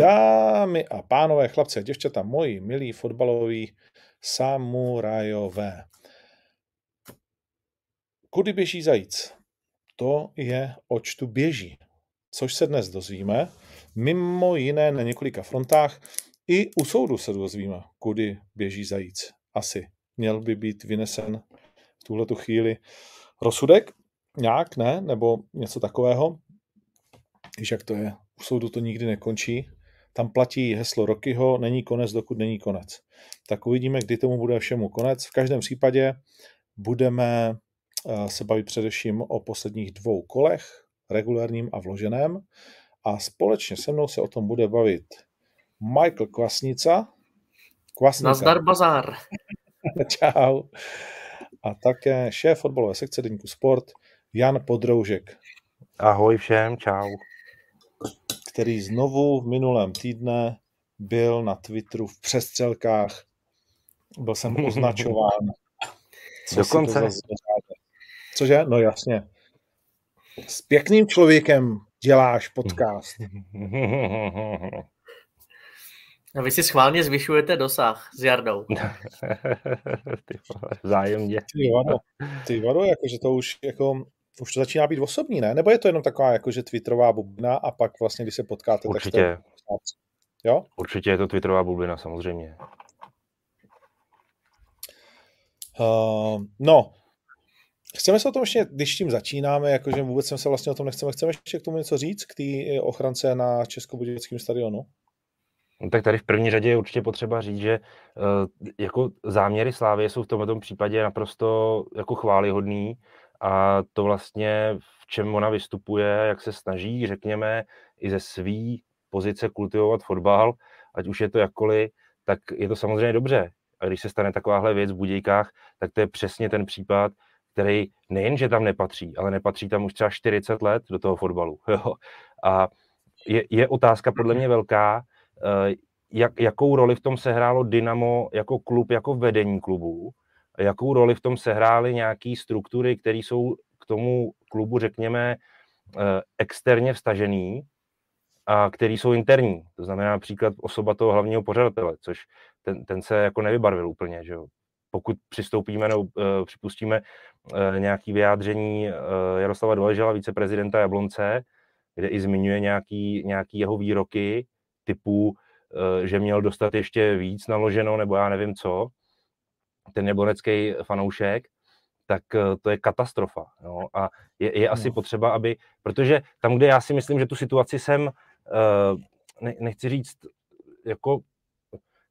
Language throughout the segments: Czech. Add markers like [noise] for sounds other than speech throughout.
Dámy a pánové, chlapci a děvčata, moji milí fotbaloví samurajové. Kudy běží zajíc? To je oč tu běží, což se dnes dozvíme. Mimo jiné na několika frontách i u soudu se dozvíme, kudy běží zajíc. Asi měl by být vynesen v tuhletu chvíli rozsudek, nějak, ne? Nebo něco takového. Víš, jak to je? U soudu to nikdy nekončí. Tam platí heslo Rokyho, není konec, dokud není konec. Tak uvidíme, kdy tomu bude všemu konec. V každém případě budeme eh, se bavit především o posledních dvou kolech, regulárním a vloženém. A společně se mnou se o tom bude bavit Michael Kvasnica. Kvasnica. Nazdar bazar. [laughs] Čau. A také šéf fotbalové sekce Deníku Sport Jan Podroužek. Ahoj všem, čau který znovu v minulém týdne byl na Twitteru v přestřelkách. Byl jsem [laughs] označován. Co Dokonce. Cože? No jasně. S pěkným člověkem děláš podcast. A vy si schválně zvyšujete dosah s Jardou. [laughs] ty zájemně. Ty vado, ty vado, jakože to už jako už to začíná být osobní, ne? Nebo je to jenom taková jakože Twitterová bublina a pak vlastně, když se potkáte, Určitě. tak jste... Jo? Určitě je to Twitterová bublina, samozřejmě. Uh, no, chceme se o tom ještě, když tím začínáme, jakože vůbec jsem se vlastně o tom nechceme, chceme ještě k tomu něco říct, k té ochrance na Českobudějovickém stadionu? No, tak tady v první řadě je určitě potřeba říct, že uh, jako záměry Slávy jsou v tomto případě naprosto jako chválihodný a to vlastně, v čem ona vystupuje, jak se snaží, řekněme, i ze své pozice kultivovat fotbal, ať už je to jakkoliv, tak je to samozřejmě dobře. A když se stane takováhle věc v Budějkách, tak to je přesně ten případ, který nejen, že tam nepatří, ale nepatří tam už třeba 40 let do toho fotbalu. [laughs] Jo. A je, je otázka podle mě velká, eh, jak, jakou roli v tom sehrálo Dynamo jako klub, jako vedení klubu, jakou roli v tom sehrály nějaké struktury, které jsou k tomu klubu, řekněme, eh, externě vstažený a který jsou interní. To znamená například osoba toho hlavního pořadatele, což ten, ten se jako nevybarvil úplně, že jo. Pokud přistoupíme nebo uh, připustíme uh, nějaký vyjádření uh, Jaroslava Doležela, viceprezidenta Jablonce, kde i zmiňuje nějaký, nějaký jeho výroky typu, uh, že měl dostat ještě víc naloženo, nebo já nevím co, ten jablonecký fanoušek, tak eh, to je katastrofa. No. A je, je asi no. potřeba, aby, protože tam, kde já si myslím, že tu situaci jsem, uh, ne, nechci říct, jako,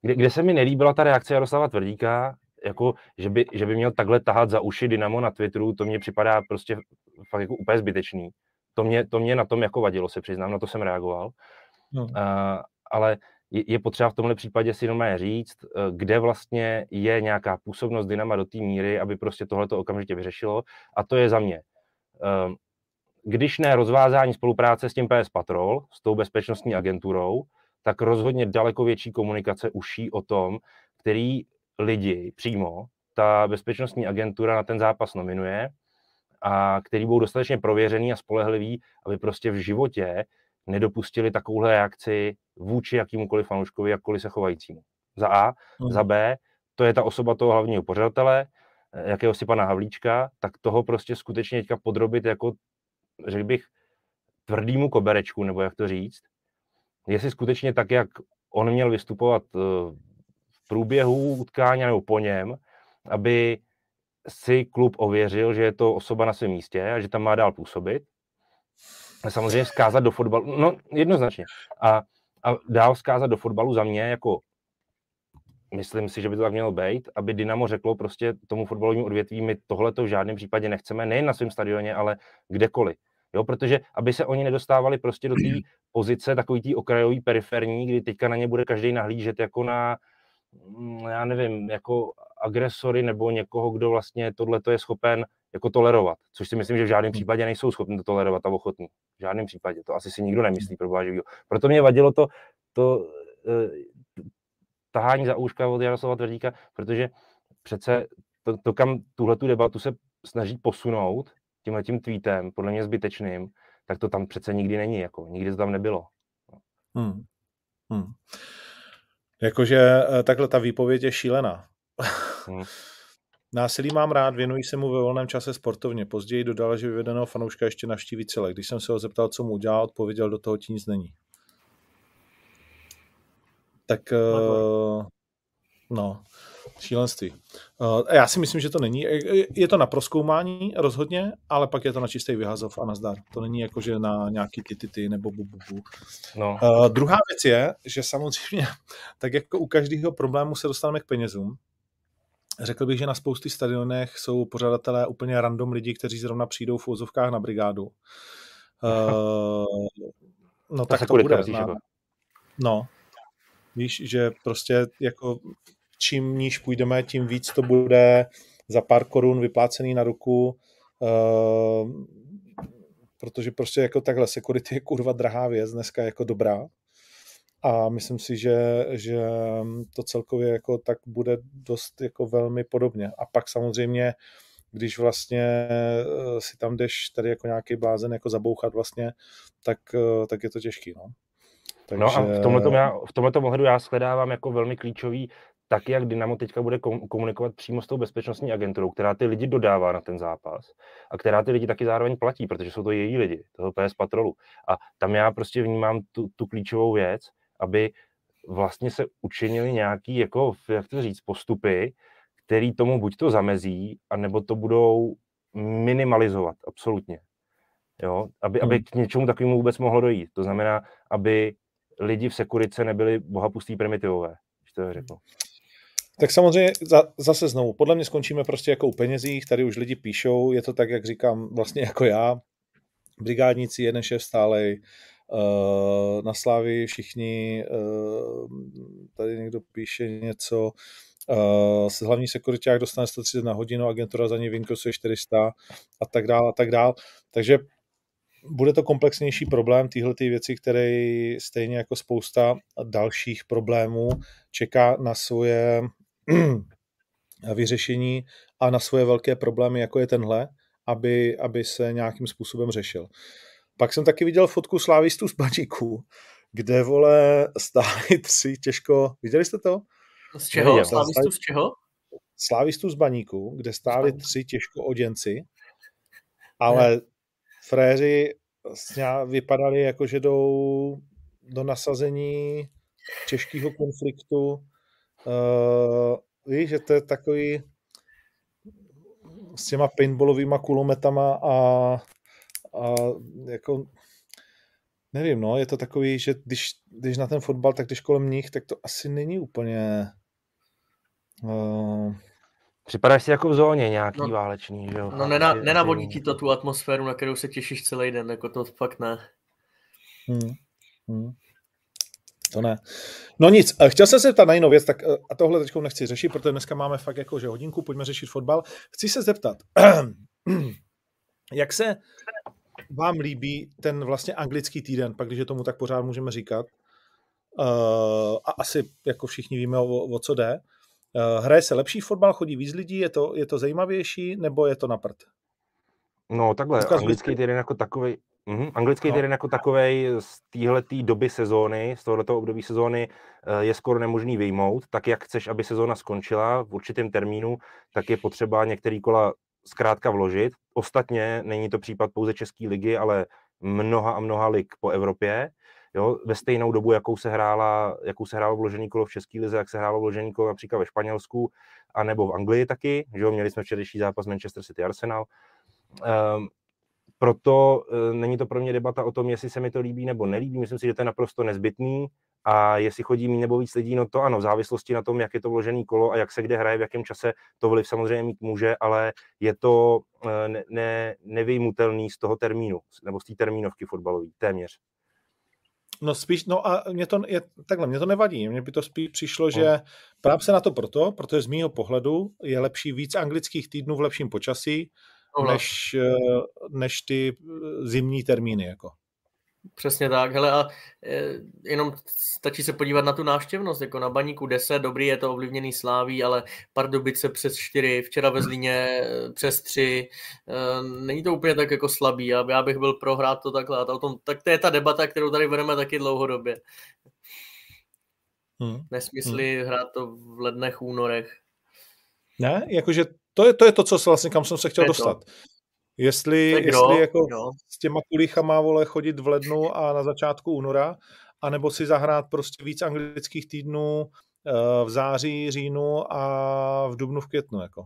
kde, kde se mi nelíbila ta reakce Jaroslava Tvrdíka, jako, že by, že by měl takhle tahat za uši Dynamo na Twitteru, to mně připadá prostě fakt jako úplně zbytečný. To mě, to mě na tom jako vadilo, se přiznám, na to jsem reagoval. No. Uh, ale je potřeba v tomhle případě si jenom říct, eh, kde vlastně je nějaká působnost Dynama do té míry, aby prostě tohleto okamžitě vyřešilo. A to je za mě. Ehm, když ne rozvázání spolupráce s tím PS Patrol, s tou bezpečnostní agenturou, tak rozhodně daleko větší komunikace uší o tom, který lidi přímo ta bezpečnostní agentura na ten zápas nominuje a který budou dostatečně prověřený a spolehliví, aby prostě v životě nedopustili takovouhle reakci vůči jakýmukoliv fanouškovi, jakkoliv se chovajícímu. Za A. Hmm. Za B, to je ta osoba toho hlavního pořadatele, eh, jakého si pana Havlíčka, tak toho prostě skutečně teďka podrobit jako, řekl bych, tvrdýmu koberečku, nebo jak to říct. Jestli skutečně tak, jak on měl vystupovat eh, v průběhu utkání nebo po něm, aby si klub ověřil, že je to osoba na svém místě a že tam má dál působit, samozřejmě vzkázat do fotbalu, no jednoznačně. A, a dál vzkázat do fotbalu za mě jako myslím si, že by to tak mělo být, aby Dynamo řeklo prostě tomu fotbalovému odvětví, my tohle to v žádném případě nechceme, nejen na svém stadioně, ale kdekoliv. Jo, protože aby se oni nedostávali prostě do té [clears throat] pozice takový té okrajový periferní, kdy teďka na ně bude každý nahlížet jako na, mm, já nevím, jako agresory nebo někoho, kdo vlastně tohle je schopen jako tolerovat, což si myslím, že v žádném hmm. případě nejsou schopni to tolerovat a ochotní. V žádném případě. To asi si nikdo nemyslí pro boha živýho. Proto mě vadilo to, to uh, tahání za úška od Jaroslava Tvrdíka, protože přece to, to kam tuhle tu debatu se snaží posunout tímhle tím tweetem, podle mě zbytečným, tak to tam přece nikdy není, jako nikdy to tam nebylo. Hmm. Hmm. Jakože eh, takhle ta výpověď je šílená. Hmm. Násilí mám rád, věnuji se mu ve volném čase sportovně. Později dodal, že vyvedeného fanouška ještě navštíví celé. Když jsem se ho zeptal, co mu udělal, odpověděl, do toho ti nic není. Tak uh, no, šílenství. Uh, já si myslím, že to není. Je to na proskoumání rozhodně, ale pak je to na čistý vyhazov a nazdar. To není jako, že na nějaký ty nebo bu, bu, bu. No. Uh, druhá věc je, že samozřejmě, [laughs] tak jako u každého problému se dostaneme k penězům, Řekl bych, že na spousty stadionech jsou pořadatelé úplně random lidi, kteří zrovna přijdou v úzovkách na brigádu. Uh, no tak to bude. Jako. No, víš, že prostě jako čím níž půjdeme, tím víc to bude za pár korun vyplácený na ruku, uh, protože prostě jako takhle security je kurva drahá věc, dneska jako dobrá, a myslím si, že, že to celkově jako tak bude dost jako velmi podobně. A pak samozřejmě, když vlastně eh, si tam jdeš tady jako nějaký blázen jako zabouchat vlastně, tak, eh, tak je to těžký. No. Takže... No a v tomto, já, v tomto ohledu já shledávám jako velmi klíčový tak, jak Dynamo teďka bude komunikovat přímo s tou bezpečnostní agenturou, která ty lidi dodává na ten zápas a která ty lidi taky zároveň platí, protože jsou to její lidi, toho PS Patrolu. A tam já prostě vnímám tu, tu klíčovou věc, aby vlastně se učinili nějaký, jako, jak to říct, postupy, který tomu buď to zamezí, anebo to budou minimalizovat, absolutně. Jo? Aby, hmm. aby k něčemu takovému vůbec mohlo dojít. To znamená, aby lidi v sekurice nebyli bohapustí primitivové, když to řeknu. Tak samozřejmě za, zase znovu, podle mě skončíme prostě jako u penězích, tady už lidi píšou, je to tak, jak říkám, vlastně jako já, brigádníci, jeden šéf stálej, na Slávy všichni, uh, tady někdo píše něco, uh, s hlavní sekuriták dostane 130 na hodinu, agentura za něj vynkosuje 400 a tak dále a tak dále. Takže bude to komplexnější problém, tyhle ty věci, které stejně jako spousta dalších problémů čeká na svoje [clears throat] vyřešení a na svoje velké problémy, jako je tenhle, aby, aby se nějakým způsobem řešil. Pak jsem taky viděl fotku slávistů z Baníku, kde, vole, stáli [laughs] tři těžko... Viděli jste to? Z čeho? Slávistů z čeho? Slávistů z Baníku, kde stáli tři těžko oděnci, ale ne. fréři vypadali jako, že jdou do nasazení těžkého konfliktu. Uh, víš, že to je takový s těma paintballovými kulometama a a jako nevím, no, je to takový, že když, když na ten fotbal, tak když kolem nich, tak to asi není úplně uh... Připadáš si jako v zóně nějaký no, válečný, že jo? No nena, nenavodí ti to tu atmosféru, na kterou se těšíš celý den, jako to fakt ne. Hmm. Hmm. To ne. No nic, eh, chtěl jsem se zeptat na jinou věc, tak eh, a tohle teď nechci řešit, protože dneska máme fakt jako, že hodinku, pojďme řešit fotbal. Chci se zeptat, [clears throat] jak se vám líbí ten vlastně anglický týden, pak když je tomu tak pořád můžeme říkat, uh, a asi jako všichni víme, o, o co jde, uh, hraje se lepší fotbal, chodí víc lidí, je to, je to zajímavější, nebo je to na prd? No takhle, Ukaz anglický týden jako takový, mm, anglický no. týden jako takový z téhle doby sezóny, z tohoto období sezóny eh, je skoro nemožný vyjmout, tak jak chceš, aby sezóna skončila v určitém termínu, tak je potřeba některý kola zkrátka vložit. Ostatně není to případ pouze České ligy, ale mnoha a mnoha lig po Evropě. Jo, ve stejnou dobu, jakou se, hrála, jakou se hrálo vložený kolo v České lize, jak se hrálo vložený kolo například ve Španělsku, a nebo v Anglii taky, že jo, měli jsme včerejší zápas Manchester City Arsenal. Um, proto uh, není to pro mě debata o tom, jestli se mi to líbí nebo nelíbí. Myslím si, že to je naprosto nezbytný. A jestli chodí méně nebo víc lidí, no to ano, v závislosti na tom, jak je to vložený kolo a jak se kde hraje, v jakém čase, to vliv samozřejmě mít může, ale je to eh, ne, ne, nevyjmutelný z toho termínu, nebo z té termínovky fotbalový, téměř. No spíš, no a mě to, je, takhle, mě to nevadí, mně by to spíš přišlo, no. že právě se na to proto, protože z mýho pohledu je lepší víc anglických týdnů v lepším počasí, no. než, eh, než ty eh, zimní termíny, jako. Přesně tak, hele a e, jenom stačí se podívat na tu návštěvnost, jako na baníku 10, dobrý je to ovlivněný sláví, ale Pardubice přes 4, včera ve Zlíně e, přes 3, e, není to úplně tak jako slabý, já, já bych byl prohrát to takhle a to, tom, tak to je ta debata, kterou tady vedeme taky dlouhodobě. Hmm. Nesmysly hmm. hrát to v lednech, únorech. Ne, jakože to je, to je to, co vlastně, kam jsem se chtěl dostat. To. Jestli, jestli kdo, jako kdo. s těma kulíchama vole chodit v lednu a na začátku února, anebo si zahrát prostě víc anglických týdnů uh, v září, říjnu a v dubnu, v květnu. Jako.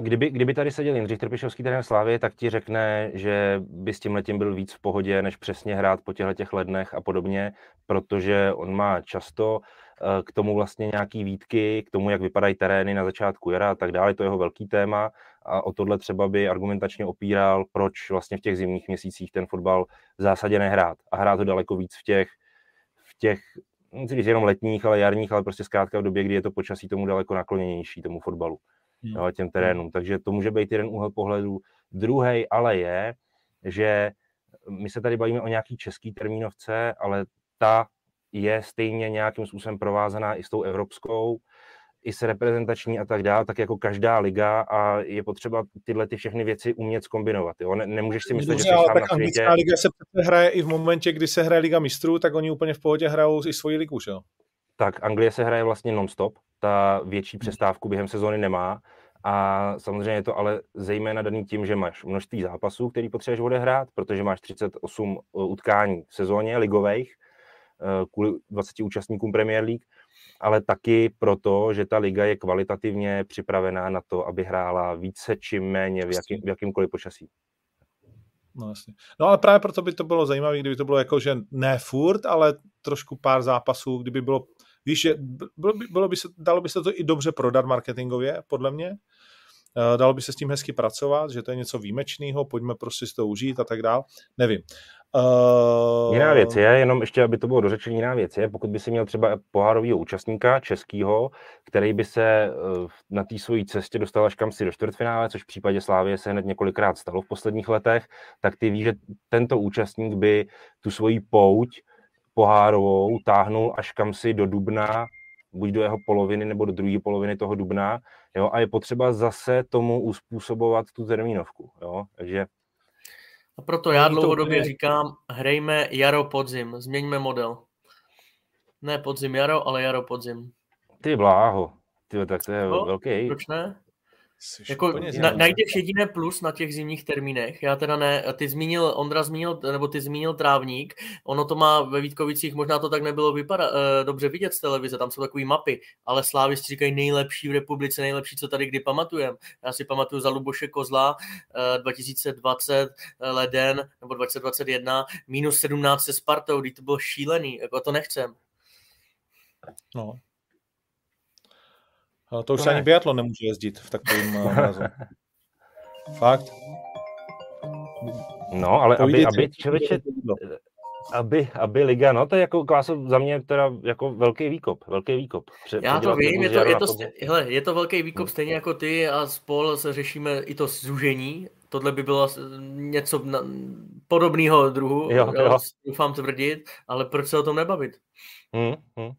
Kdyby, kdyby tady seděl Jindřich Trpišovský trenér Slávy, tak ti řekne, že by s tím letím byl víc v pohodě, než přesně hrát po těchto těch lednech a podobně, protože on má často eh, k tomu vlastně nějaký výtky, k tomu, jak vypadají terény na začátku jara a tak dále, to je jeho velký téma a o tohle třeba by argumentačně opíral, proč vlastně v těch zimních měsících ten fotbal v zásadě nehrát a hrát ho daleko víc v těch, v těch nechci říct jenom letních, ale jarních, ale prostě zkrátka v době, kdy je to počasí tomu daleko nakloněnější, tomu fotbalu hmm. jo, těm terénům. Takže to může být jeden úhel pohledu. Druhý ale je, že my se tady bavíme o nějaký český termínovce, ale ta je stejně nějakým způsobem provázaná i s tou evropskou, i s reprezentační a tak dále, tak jako každá liga a je potřeba tyhle ty všechny věci umět zkombinovat. Jo? Ne, nemůžeš si myslet, Dobře, že jsi tak na světě. liga se hraje i v momentě, kdy se hraje Liga mistrů, tak oni úplně v pohodě hrajou i svoji ligu, že jo? Tak Anglie se hraje vlastně non-stop, ta větší přestávku během sezóny nemá. A samozřejmě je to ale zejména daný tím, že máš množství zápasů, který potřebuješ odehrát, protože máš 38 eh, utkání v sezóně ligových kvůli 20 účastníkům Premier League, ale taky proto, že ta liga je kvalitativně připravená na to, aby hrála více či méně v, jakým, v jakýmkoliv počasí. No, jasně. no ale právě proto by to bylo zajímavé, kdyby to bylo jako, že ne furt, ale trošku pár zápasů, kdyby bylo Víš, že bylo by, bylo by se, dalo by se to i dobře prodat marketingově, podle mě. Eh, dalo by se s tím hezky pracovat, že to je něco výjimečného, pojďme prostě si to užít a tak dál. Nevím. Uh... Jiná věc je, jenom ještě, aby to bylo dořečeno, jiná věc je, pokud by si měl třeba pohárového účastníka českého, který by se eh, na té své cestě dostal až kam si do čtvrtfinále, což v případě Slávie se hned několikrát stalo v posledních letech, tak ty víš, že tento účastník by tu svoji pouť pohárovou táhnul až kam si do dubna, buď do jeho poloviny nebo do druhé poloviny toho dubna, jo, a je potřeba zase tomu uspůsobovat tu termínovku, jo, takže a proto já dlouhodobě to... říkám, hrajme jaro podzim, změňme model. Ne podzim jaro, ale jaro podzim. Ty bláho, ty, tak to je no, velký. Proč ne? Jako, na, najdeš jediné plus na těch zimních termínech. Já teda ne, ty zmínil, Ondra zmínil, nebo ty zmínil trávník, ono to má ve Vítkovicích, možná to tak nebylo vypada, uh, dobře vidět z televize, tam jsou takové mapy, ale Slávisti říkají nejlepší v republice, nejlepší, co tady kdy pamatujeme. Já si pamatuju za Luboše Kozla uh, 2020 uh, leden, nebo 2021, minus 17 se Spartou, kdy to bylo šílený, jako to nechcem. No, to už to se ani biatlon nemůže jezdit v takovém eh, mrazu. [laughs] Fakt. No, ale aby, aby člověče, aby, aby liga, no to je jako kláso za mě teda jako velký výkop, velký výkop. Pře- Já to vím, je to, je, to, hele, je to velký výkop, stejně jako ty a spol se řešíme i to zúžení, tohle by bylo něco na, podobného druhu, jo, jo. doufám tvrdit, ale proč se o tom nebavit? Hmm, hmm.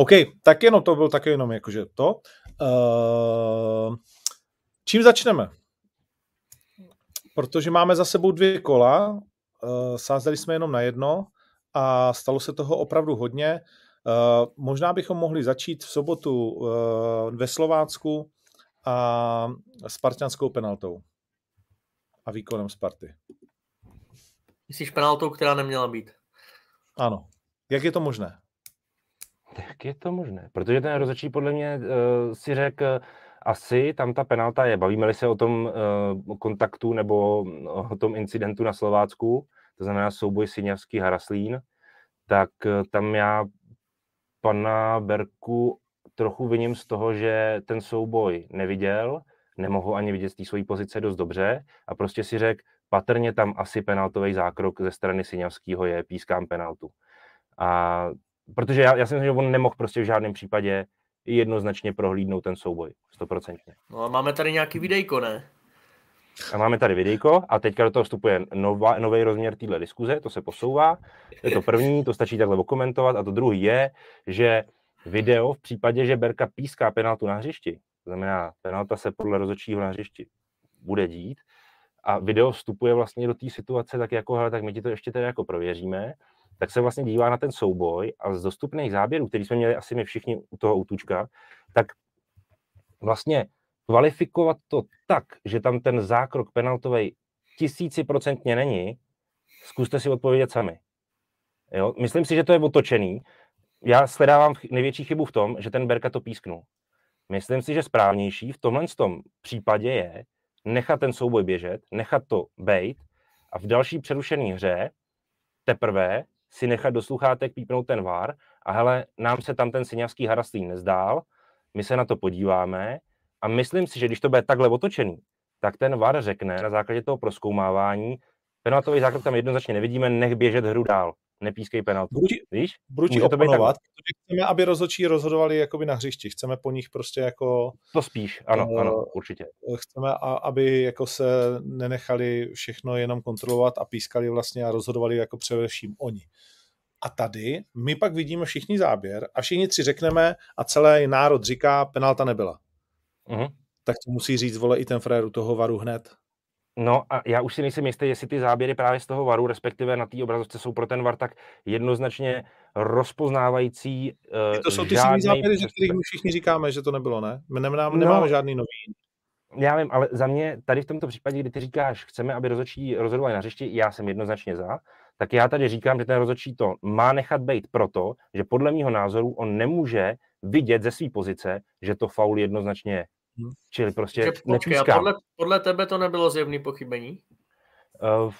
OK, tak jenom to bylo také jenom jakože to. Uh, čím začneme? Protože máme za sebou dvě kola, uh, sázeli jsme jenom na jedno a stalo se toho opravdu hodně. Uh, možná bychom mohli začít v sobotu uh, ve Slovácku a spartianskou penaltou a výkonem Sparty. Myslíš penaltou, která neměla být? Ano. Jak je to možné? Jak je to možné? Protože ten rozhodčí podle mě uh, si řekl, asi tam ta penalta je. Bavíme-li se o tom uh, kontaktu nebo o tom incidentu na Slovácku, to znamená souboj Siňavský Haraslín, tak uh, tam já pana Berku trochu viním z toho, že ten souboj neviděl, nemohl ani vidět z té své pozice dost dobře a prostě si řekl, patrně tam asi penaltový zákrok ze strany Siňavského je, pískám penaltu. A protože já, já si myslím, že on nemohl prostě v žádném případě jednoznačně prohlídnout ten souboj, stoprocentně. No a máme tady nějaký videjko, ne? A máme tady videjko a teďka do toho vstupuje nová, nový rozměr téhle diskuze, to se posouvá. Je to první, to stačí takhle okomentovat a to druhý je, že video v případě, že Berka píská penaltu na hřišti, to znamená, penalta se podle rozhodčího na hřišti bude dít a video vstupuje vlastně do té situace tak jako, hele, tak my ti to ještě tedy jako prověříme tak se vlastně dívá na ten souboj a z dostupných záběrů, který jsme měli asi my všichni u toho útučka, tak vlastně kvalifikovat to tak, že tam ten zákrok penaltový tisíciprocentně není, zkuste si odpovědět sami. Jo? Myslím si, že to je otočený. Já sledávám největší chybu v tom, že ten Berka to písknul. Myslím si, že správnější v tomhle tom případě je nechat ten souboj běžet, nechat to bejt a v další přerušené hře teprve si nechat do sluchátek pípnout ten vár a hele, nám se tam ten syňavský harastlín nezdál, my se na to podíváme a myslím si, že když to bude takhle otočený, tak ten VAR řekne na základě toho proskoumávání, penaltový zákrok tam jednoznačně nevidíme, nech běžet hru dál, nepískej penaltu. Budu ti, Víš? Budu ti oponovat, protože chceme, aby rozhodčí rozhodovali jakoby na hřišti. Chceme po nich prostě jako... To spíš, ano, uh, ano, určitě. Chceme, aby jako se nenechali všechno jenom kontrolovat a pískali vlastně a rozhodovali jako především oni. A tady my pak vidíme všichni záběr a všichni tři řekneme a celý národ říká, penalta nebyla. Uh-huh. Tak to musí říct, vole, i ten frér u toho varu hned. No a já už si nejsem jistý, jestli ty záběry právě z toho varu, respektive na té obrazovce jsou pro ten var tak jednoznačně rozpoznávající. Uh, to jsou ty žádný... záběry, ze kterých my všichni říkáme, že to nebylo, ne? My nemáme, no, nemáme žádný nový. Já vím, ale za mě tady v tomto případě, kdy ty říkáš, chceme, aby rozhodčí rozhodovali na hřišti, já jsem jednoznačně za, tak já tady říkám, že ten rozhodčí to má nechat být proto, že podle mého názoru on nemůže vidět ze své pozice, že to faul jednoznačně je. Hmm. Čili prostě že, počkej, a podle, podle tebe to nebylo zjevný pochybení? Uh,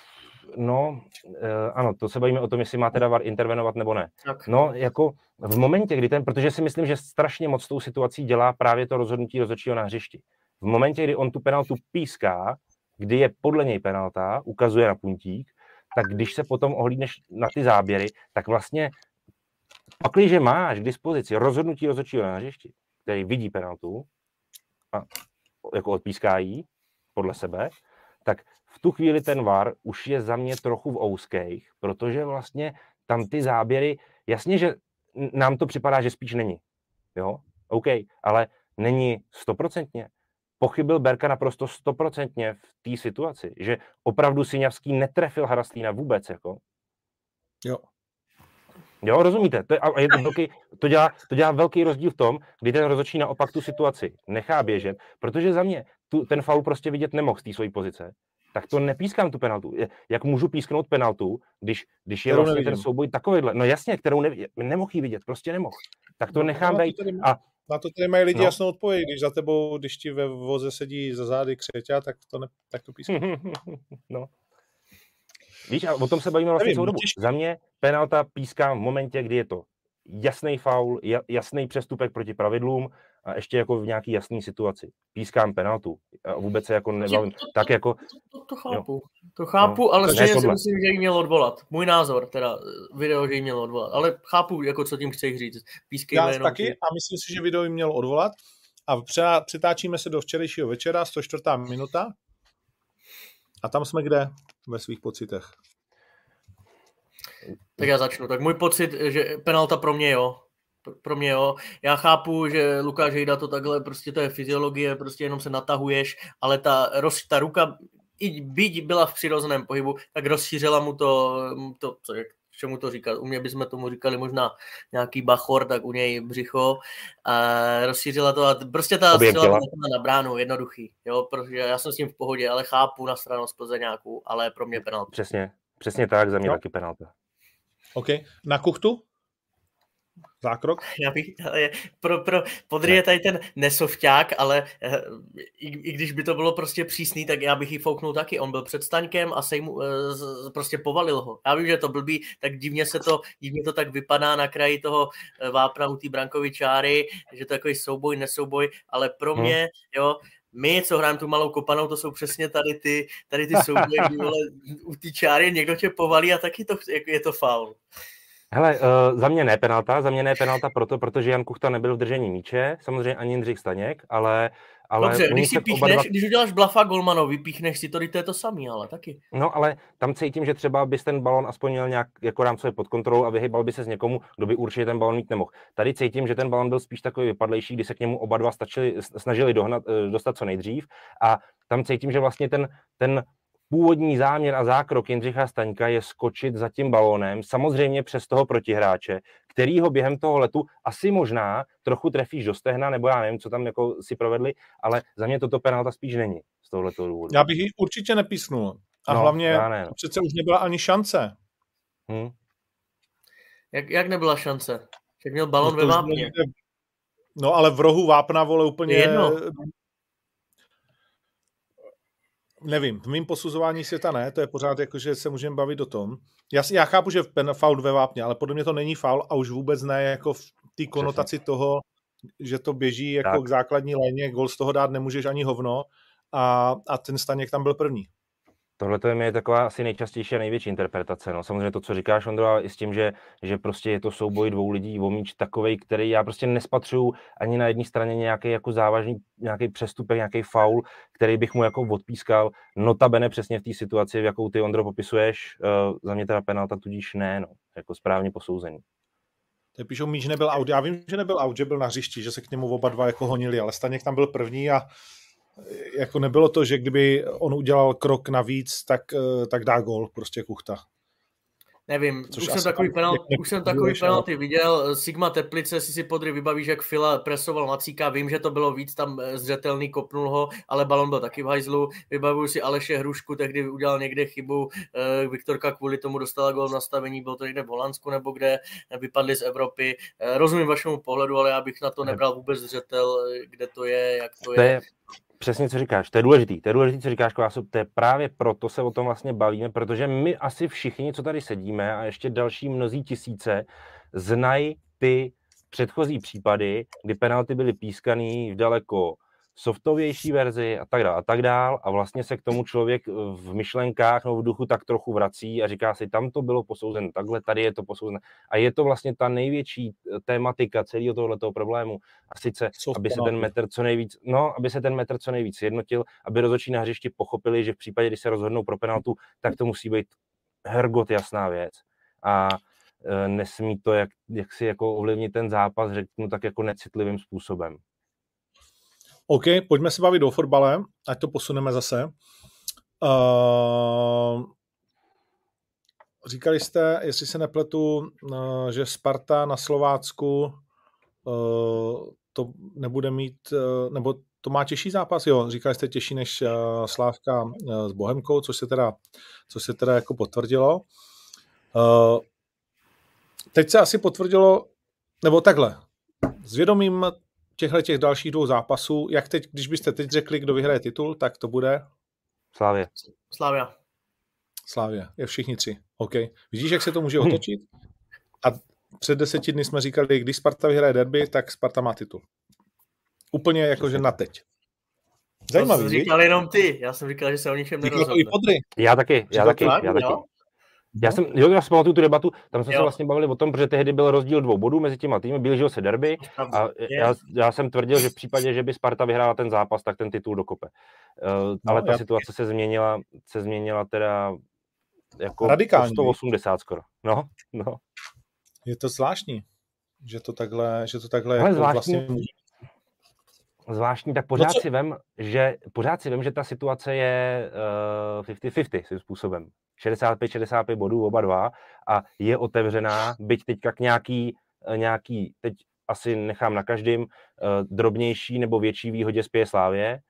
no, uh, ano, to se bavíme o tom, jestli má teda VAR intervenovat nebo ne. Tak. No, jako v momentě, kdy ten, protože si myslím, že strašně moc tou situací dělá právě to rozhodnutí rozhodčího na hřišti. V momentě, kdy on tu penaltu píská, kdy je podle něj penalta, ukazuje na puntík, tak když se potom ohlídneš na ty záběry, tak vlastně pakliže máš k dispozici rozhodnutí rozhodčího na hřišti, který vidí penaltu jako odpíská jí podle sebe, tak v tu chvíli ten VAR už je za mě trochu v ouských, protože vlastně tam ty záběry, jasně, že nám to připadá, že spíš není. Jo, OK, ale není stoprocentně pochybil Berka naprosto stoprocentně v té situaci, že opravdu Siňavský netrefil Harastlína vůbec, jako. Jo. Jo, rozumíte? To, je, a je to, velký, to, dělá, to dělá velký rozdíl v tom, kdy ten rozhodčí naopak tu situaci nechá běžet, protože za mě tu, ten faul prostě vidět nemohl z té své pozice. Tak to nepískám tu penaltu. Jak můžu písknout penaltu, když, když je vlastně nevidím. ten souboj takovýhle? No jasně, kterou ne, nemohl vidět, prostě nemohl. Tak to no, nechám být. A na to tady mají lidi no. jasnou odpověď. Když za tebou, když ti ve voze sedí za zády křeťa, tak to, ne, tak to píská. [laughs] no. Víš, a o tom se bavíme vlastně Nevím, celou dobu. Za mě penalta píská v momentě, kdy je to jasný faul, jasný přestupek proti pravidlům a ještě jako v nějaký jasný situaci. Pískám penaltu a vůbec se jako nebavím. To, tak jako... To, to, to chápu, jo. to chápu, no, ale stejně si myslím, že jí měl odvolat. Můj názor, teda video, že jí měl odvolat. Ale chápu, jako co tím chceš říct. Pískej Já jenom taky a myslím si, že video jí měl odvolat. A přetáčíme se do včerejšího večera, 104. minuta. A tam jsme kde ve svých pocitech? Tak já začnu. Tak můj pocit, že penalta pro mě jo. Pro mě jo. Já chápu, že Lukáš Hejda to takhle, prostě to je fyziologie, prostě jenom se natahuješ, ale ta, roz, ta ruka, i byť byla v přirozeném pohybu, tak rozšířila mu to, to co je, čemu to říkat. U mě bychom tomu říkali možná nějaký bachor, tak u něj břicho. A rozšířila to a prostě ta střela na bránu, jednoduchý. Jo, protože já jsem s tím v pohodě, ale chápu na stranu z nějakou, ale pro mě penalta. Přesně, přesně tak, za mě no. taky penalta. OK. Na kuchtu? Zákrok? Já bych, pro, pro Podry je tady ten nesovťák, ale eh, i, i, když by to bylo prostě přísný, tak já bych ji fouknul taky. On byl před staňkem a sejmu, uh, prostě povalil ho. Já vím, že to blbý, tak divně se to, divně to tak vypadá na kraji toho eh, vápna u té brankový čáry, že to je takový souboj, nesouboj, ale pro hmm. mě, hmm. jo, my, co hrajeme tu malou kopanou, to jsou přesně tady ty, tady ty souboje, [laughs] kdy u té čáry někdo tě povalí a taky to, je to faul. Hele, uh, za mě ne penalta, za mě ne penalta proto, protože Jan Kuchta nebyl v držení míče, samozřejmě ani Jindřich Staněk, ale... ale Dobře, když si píchneš, dva... když uděláš blafa golmanovi, píchneš si to, to je to samý, ale taky. No, ale tam cítím, že třeba bys ten balon aspoň měl nějak jako rámcově pod kontrolou a vyhybal by se z někomu, kdo by určitě ten balon mít nemohl. Tady cítím, že ten balon byl spíš takový vypadlejší, kdy se k němu oba dva stačili, snažili dohnat, eh, dostat co nejdřív a tam cítím, že vlastně ten, ten původní záměr a zákrok Jindřicha Staňka je skočit za tím balónem, samozřejmě přes toho protihráče, který ho během toho letu asi možná trochu trefíš do stehna, nebo já nevím, co tam jako si provedli, ale za mě toto penalta spíš není z tohoto důvodu. Já bych ji určitě nepísnul. A no, hlavně ne, no. přece už nebyla ani šance. Hmm. Jak, jak nebyla šance? Jak měl balon no ve vápně. No ale v rohu vápna, vole, úplně... Jedno. Nevím, v mým posuzování světa ne, to je pořád jako, že se můžeme bavit o tom. Já, já chápu, že pen, faul ve vápně, ale podle mě to není faul a už vůbec ne jako v té konotaci toho, že to běží jako tak. k základní léně, gol z toho dát nemůžeš ani hovno a, a ten Staněk tam byl první. Tohle to je taková asi nejčastější a největší interpretace. No. Samozřejmě to, co říkáš, Ondro, ale i s tím, že, že prostě je to souboj dvou lidí o míč takovej, který já prostě nespatřuju ani na jedné straně nějaký jako závažný, nějaký přestupek, nějaký faul, který bych mu jako odpískal. Notabene přesně v té situaci, v jakou ty, Ondro, popisuješ, uh, za mě teda penalta tudíž ne, no, jako správně posouzený. Teď píšou, míč nebyl out. Já vím, že nebyl out, že byl na hřišti, že se k němu oba dva jako honili, ale Staněk tam byl první a jako nebylo to, že kdyby on udělal krok navíc, tak, eh, tak dá gol, prostě kuchta. Nevím, Což už jsem takový, penal, už jsem takový penalty viděl. Sigma Teplice si si podry vybavíš, jak Fila presoval Macíka. Vím, že to bylo víc tam eh, zřetelný, kopnul ho, ale balon byl taky v hajzlu. Vybavuju si Aleše Hrušku, tehdy udělal někde chybu. Eh, Viktorka kvůli tomu dostala gol v nastavení, bylo to někde v Holandsku nebo kde, vypadli z Evropy. Rozumím vašemu pohledu, ale já bych na to nebral vůbec zřetel, kde to je, jak to, to je. je přesně co říkáš, to je důležitý, to je důležitý, co říkáš, Kvásu, to je právě proto se o tom vlastně bavíme, protože my asi všichni, co tady sedíme a ještě další mnozí tisíce, znají ty předchozí případy, kdy penalty byly pískaný v daleko softovější verzi a tak dále a tak dál a vlastně se k tomu člověk v myšlenkách nebo v duchu tak trochu vrací a říká si, tam to bylo posouzeno takhle, tady je to posouzeno. A je to vlastně ta největší eh, tématika celého tohoto problému. A sice, Co aby se ten metr co nejvíc, no, aby se ten metr co nejvíc jednotil, aby rozhodčí na hřišti pochopili, že v případě, kdy se rozhodnou pro penaltu, tak to musí být hergot jasná věc. A e, nesmí to jak, jak si jako ovlivnit ten zápas, řeknu tak jako necitlivým způsobem. OK, pojďme se bavit o fotbale, ať to posuneme zase. Uh, říkali jste, jestli se nepletu, uh, že Sparta na Slovácku uh, to nebude mít, uh, nebo to má těžší zápas, jo, říkali jste těžší než uh, Slávka uh, s Bohemkou, což se teda, což se teda jako potvrdilo. Uh, teď se asi potvrdilo, nebo takhle, s vědomím těchto těch dalších dvou zápasů, jak teď, když byste teď řekli, kdo vyhraje titul, tak to bude? Slávě. Slávia. Slávě, je všichni tři. OK. Vidíš, jak se to může hm. otočit? A před deseti dny jsme říkali, když Sparta vyhraje derby, tak Sparta má titul. Úplně jakože na teď. Zajímavý, to jsi říkal jenom ty. Já jsem říkal, že se o ničem nerozhodne. Já taky, já taky, já taky. Já no. jsem, jo, já si pamatuju tu debatu, tam jsme jo. se vlastně bavili o tom, protože tehdy byl rozdíl dvou bodů mezi těma týmy, blížil se derby a já, já, jsem tvrdil, že v případě, že by Sparta vyhrála ten zápas, tak ten titul dokope. Uh, no, ale ta já... situace se změnila, se změnila teda jako Radikální. 180 skoro. No, no. Je to zvláštní, že to takhle, že to takhle ale jako zvláštní, vlastně zvláštní, tak pořád no co? si vem, že pořád si vem, že ta situace je uh, 50-50 svým způsobem. 65-65 bodů oba dva a je otevřená, byť teďka k nějaký, eh, nějaký teď asi nechám na každém, uh, drobnější nebo větší výhodě spěje Slávě.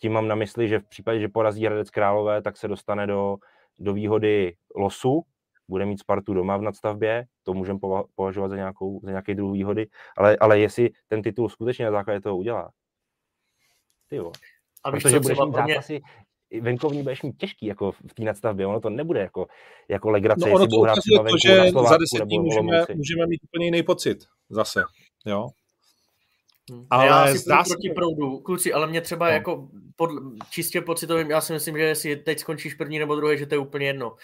Tím mám na mysli, že v případě, že porazí Hradec Králové, tak se dostane do, do výhody losu, bude mít Spartu doma v nadstavbě, to můžeme považovat za, nějakou, za nějaký druh výhody, ale, ale jestli ten titul skutečně na základě toho udělá, ty jo. A víš, Protože co, budeš mít zápasy, mě... venkovní budeš mít těžký jako v té nadstavbě, ono to nebude jako, jako legrace, no, ono to ukazuje to, že za deset dní můžeme, můžeme mít úplně jiný pocit zase, jo. Hmm. Ale já si zdá proti proudu, kluci, ale mě třeba no. jako pod, čistě pocitovým, já si myslím, že jestli teď skončíš první nebo druhý, že to je úplně jedno.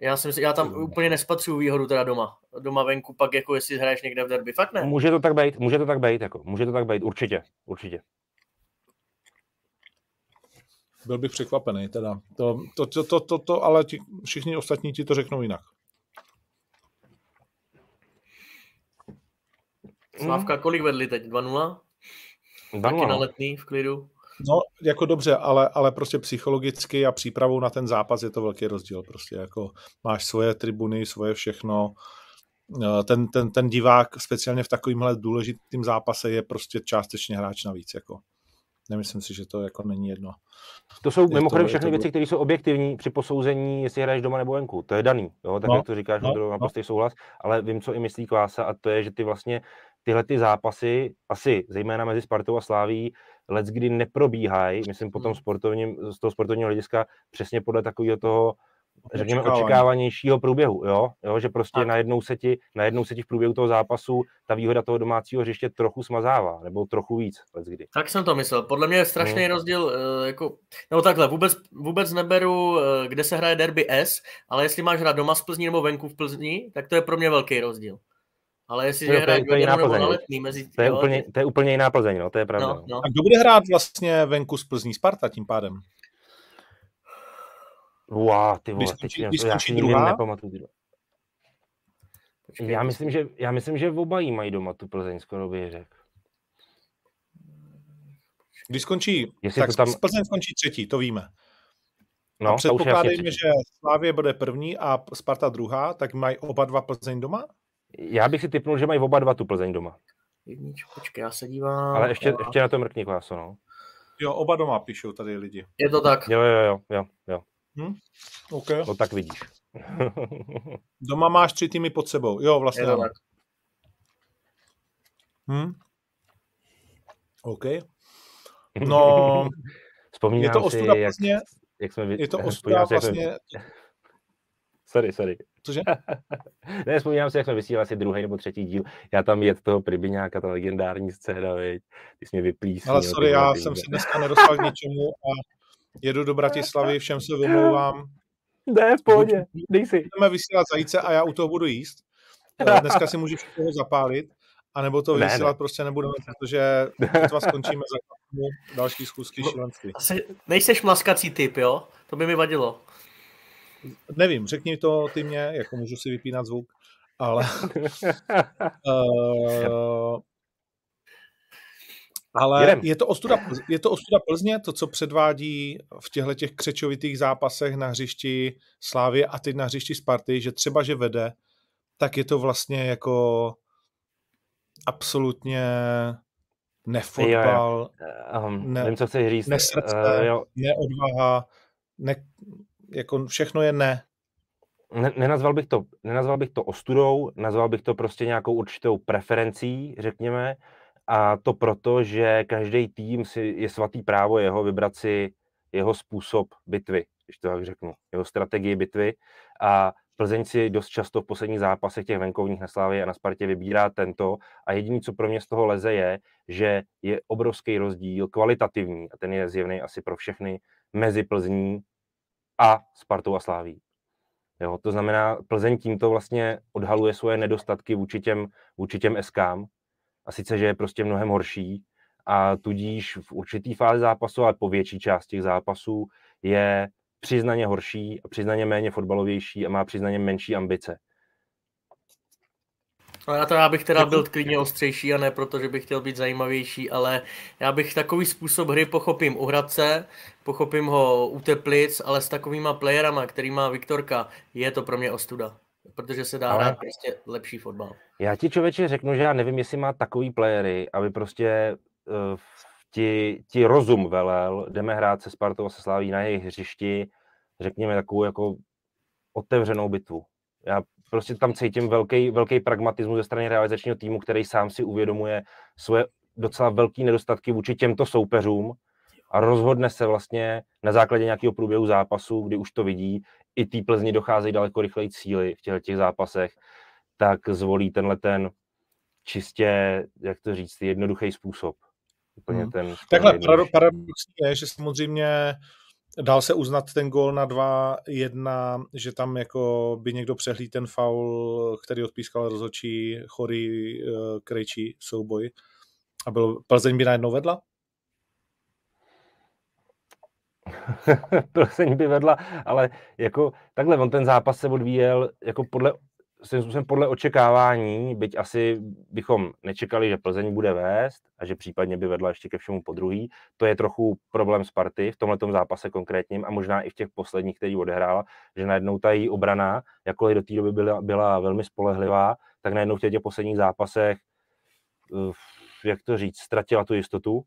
Já si myslím, já tam hmm. úplně nespatřuju výhodu teda doma. Doma venku, pak jako jestli hraješ někde v derby. Fakt ne. Může to tak být, může to tak být, jako, může to tak být, určitě, určitě. Byl bych překvapený teda. To, to, to, to, to, to ale ti, všichni ostatní ti to řeknou jinak. Slávka, kolik vedli teď? 2-0? Taky na letný v klidu. No, jako dobře, ale, ale prostě psychologicky a přípravou na ten zápas je to velký rozdíl. Prostě jako máš svoje tribuny, svoje všechno. Eh, ten, ten, ten divák, speciálně v takovémhle důležitém zápase, je prostě částečně hráč navíc. Jako. Nemyslím si, že to jako není jedno. To jsou mimochodem všechny to... věci, které jsou objektivní při posouzení, jestli hraješ doma nebo venku. To je daný, jo? tak no, jak to říkáš, no, to naprostý no. souhlas, ale vím, co i myslí Kvása a to je, že ty vlastně tyhle ty zápasy, asi zejména mezi Spartou a Sláví, let kdy neprobíhají, myslím po tom hmm. sportovním, z toho sportovního hlediska, přesně podle takového toho, řekněme, očekávanějšího průběhu, jo? jo? že prostě najednou se, ti, najednou se ti v průběhu toho zápasu ta výhoda toho domácího hřiště trochu smazává, nebo trochu víc, kdy. Tak jsem to myslel. Podle mě je strašný hmm. rozdíl, eh, jako, no takhle, vůbec, vůbec neberu, eh, kde se hraje derby S, ale jestli máš hrát doma z Plzní nebo venku v Plzni, tak to je pro mě velký rozdíl. Ale jestli to, hraje to, je, nebo na letný mezi... To je, jo, úplně, to je úplně jiná Plzeň, no, to je pravda. No, no. A kdo bude hrát vlastně venku z Plzní? Sparta tím pádem? Wow, ty vole, teď když já si nikdy nepamatuju. já myslím, že, já myslím, že oba jí mají doma tu Plzeň, skoro bych řekl. Když skončí, Jestli tak to tam... Plzeň skončí třetí, to víme. No, a předpokládejme, že Slávě bude první a Sparta druhá, tak mají oba dva Plzeň doma? Já bych si typnul, že mají oba dva tu Plzeň doma. Jednič, počkej, já se dívám. Ale ještě, ještě na to mrkni kláso, no. Jo, oba doma píšou tady lidi. Je to tak. Jo, jo, jo, jo. jo. Hm? Okay. No tak vidíš. [laughs] Doma máš tři týmy pod sebou. Jo, vlastně. Je tak. Hm? OK. [laughs] No, Vzpomínám je to ostuda si, vlastně, jak, [laughs] jak jsme, je to ostuda vlastně, jak Sorry, sorry. Cože? ne, vzpomínám si, jak jsme vysílali asi druhý nebo třetí díl. Já tam jet toho Pribiňáka, ta legendární scéna, viď? Ty jsi mě vyplísnil. Ale sorry, já jsem se dneska nedostal k ničemu a jedu do Bratislavy, všem se vymlouvám. Ne, v pohodě, dej si. Budeme vysílat zajíce a já u toho budu jíst. [laughs] Eh, dneska si můžu všechno zapálit, anebo to vysílat ne, ne. prostě nebudeme, protože [laughs] vás skončíme za další schůzky šílenství. Asi nejseš maskací typ, jo? To by mi vadilo. Nevím, řekni to ty mě, jako můžu si vypínat zvuk, ale... uh, [laughs] ale je to, ostuda, je to ostuda Plzně, to, co předvádí v těchto těch křečovitých zápasech na hřišti Slávě a teď na hřišti Sparty, že třeba, že vede, tak je to vlastně jako absolutně nefotbal, um, ne, vím, co chceš říct. nesrdce, uh, jo. neodvaha, ne, jako všechno je ne. ne. Nenazval bych, to, nenazval bych to ostudou, nazval bych to prostě nějakou určitou preferencí, řekněme, a to proto, že každý tým si je svatý právo jeho vybrat si jeho způsob bitvy, když to tak řeknu, jeho strategii bitvy. A Plzeň si dost často v posledních zápasech těch venkovních na Slávě a na Spartě vybírá tento. A jediný, co pro mě z toho leze, je, že je obrovský rozdíl kvalitativní. A ten je zjevný asi pro všechny mezi Plzní a Spartou a Sláví. Jo, to znamená, Plzeň tímto vlastně odhaluje svoje nedostatky vůči těm, vůči těm SKám, a sice, že je prostě mnohem horší a tudíž v určitý fázi zápasu, ale po větší části těch zápasů je přiznaně horší a přiznaně méně fotbalovější a má přiznaně menší ambice. No já to já bych teda byl klidně ostřejší a ne proto, že bych chtěl být zajímavější, ale já bych takový způsob hry pochopím u Hradce, pochopím ho u Teplic, ale s takovýma playerama, který má Viktorka, je to pro mě ostuda. Protože se dá ale... hrát prostě lepší fotbal. Já ti člověče řeknu, že já nevím, jestli má takový playery, aby prostě uh, ti, ti rozum velel, jdeme hrát se Spartou a se Sláví na jejich hřišti, řekněme takovou jako otevřenou bitvu. Já prostě tam cítím velký, velký pragmatismus ze strany realizačního týmu, který sám si uvědomuje svoje docela velké nedostatky vůči těmto soupeřům a rozhodne se vlastně na základě nějakého průběhu zápasu, kdy už to vidí, i té Plzni docházejí daleko rychleji cíly v těch, těch zápasech, tak zvolí tenhle ten čistě, jak to říct, jednoduchý způsob. Úplně hmm. ten Takhle paradoxní je, že samozřejmě dal se uznat ten gol na 2-1, že tam jako by někdo přehlí ten faul, který odpískal rozhodčí chorý uh, krejčí souboj. A byl, Plzeň by najednou vedla? [laughs] Plzeň by vedla, ale jako takhle, on ten zápas se odvíjel jako podle svým způsobem podle očekávání, byť asi bychom nečekali, že Plzeň bude vést a že případně by vedla ještě ke všemu po druhý. To je trochu problém Sparty v tomto zápase konkrétním a možná i v těch posledních, který odehrála, že najednou ta její obrana, jakkoliv do té doby byla, byla velmi spolehlivá, tak najednou v těch posledních zápasech, eh, jak to říct, ztratila tu jistotu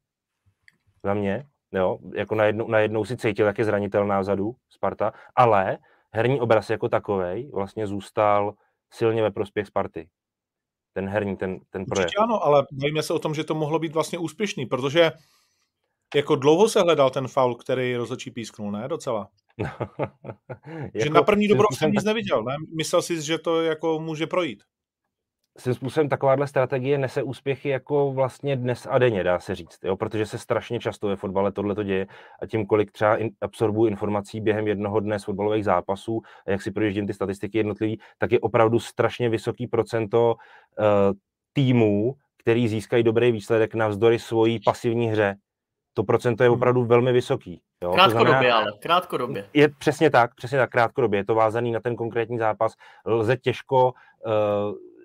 za mě. Jo, jako najednou, najednou si cítil, jak je zranitelná vzadu Sparta, ale herní obraz jako takový vlastně zůstal silně ve prospěch Sparty. Ten herní, ten, ten projev. Určitě ano, ale bavíme se o tom, že to mohlo být vlastně úspěšný, protože jako dlouho se hledal ten faul, který rozhodčí písknul, ne? Docela. [laughs] že jako, na první dobrou [laughs] jsem nic neviděl, ne? Myslel jsi, že to jako může projít svým způsobem takováhle strategie nese úspěchy jako vlastně dnes a denně, dá se říct, jo? protože se strašně často ve fotbale tohle to děje a tím, kolik třeba in, absorbuju informací během jednoho dne z fotbalových zápasů a jak si projíždím ty statistiky jednotlivý, tak je opravdu strašně vysoký procento uh, týmů, který získají dobrý výsledek navzdory svojí pasivní hře. To procento je hmm. opravdu velmi vysoký. Jo? Krátkodobě, znamená, ale krátkodobě. Je přesně tak, přesně tak, krátkodobě. Je to vázaný na ten konkrétní zápas. Lze těžko uh,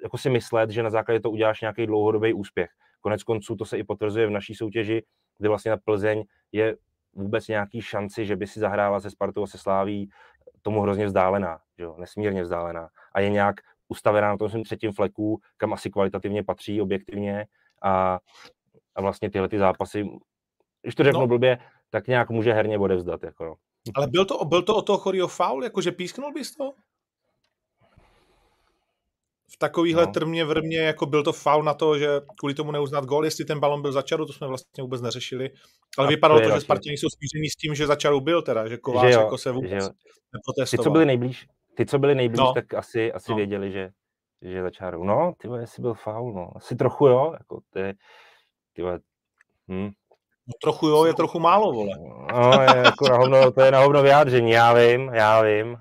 jako si myslet, že na základě to uděláš nějaký dlouhodobý úspěch. Konec konců to se i potvrzuje v naší soutěži, kdy vlastně na Plzeň je vůbec nějaký šanci, že by si zahrála se Spartou a se Sláví tomu hrozně vzdálená, že jo? nesmírně vzdálená. A je nějak ustavená na tom svém třetím fleku, kam asi kvalitativně patří objektivně a, a vlastně tyhle ty zápasy, když to řeknu no. blbě, tak nějak může herně odevzdat. Jako no. Ale byl to, byl to o toho Chorio faul, jakože písknul bys to? V takovýhle no. trmě vrmě, jako byl to faul na to, že kvůli tomu neuznat gol, jestli ten balon byl za čaru, to jsme vlastně vůbec neřešili. Ale a vypadalo to, to že Spartěni jsou smíření s tím, že za čaru byl teda, že Kovář že jo, jako se vůbec neprotestoval. Ty, co byli nejblíž, ty, co byli nejblíž, no. tak asi, asi no. věděli, že, že za čarou. No, ty jestli byl faul, no. Asi trochu jo, jako ty, ty hm. No, trochu jo, je trochu málo, vole. No, je jako na hovno, to je na hovno vyjádření, já vím, já vím.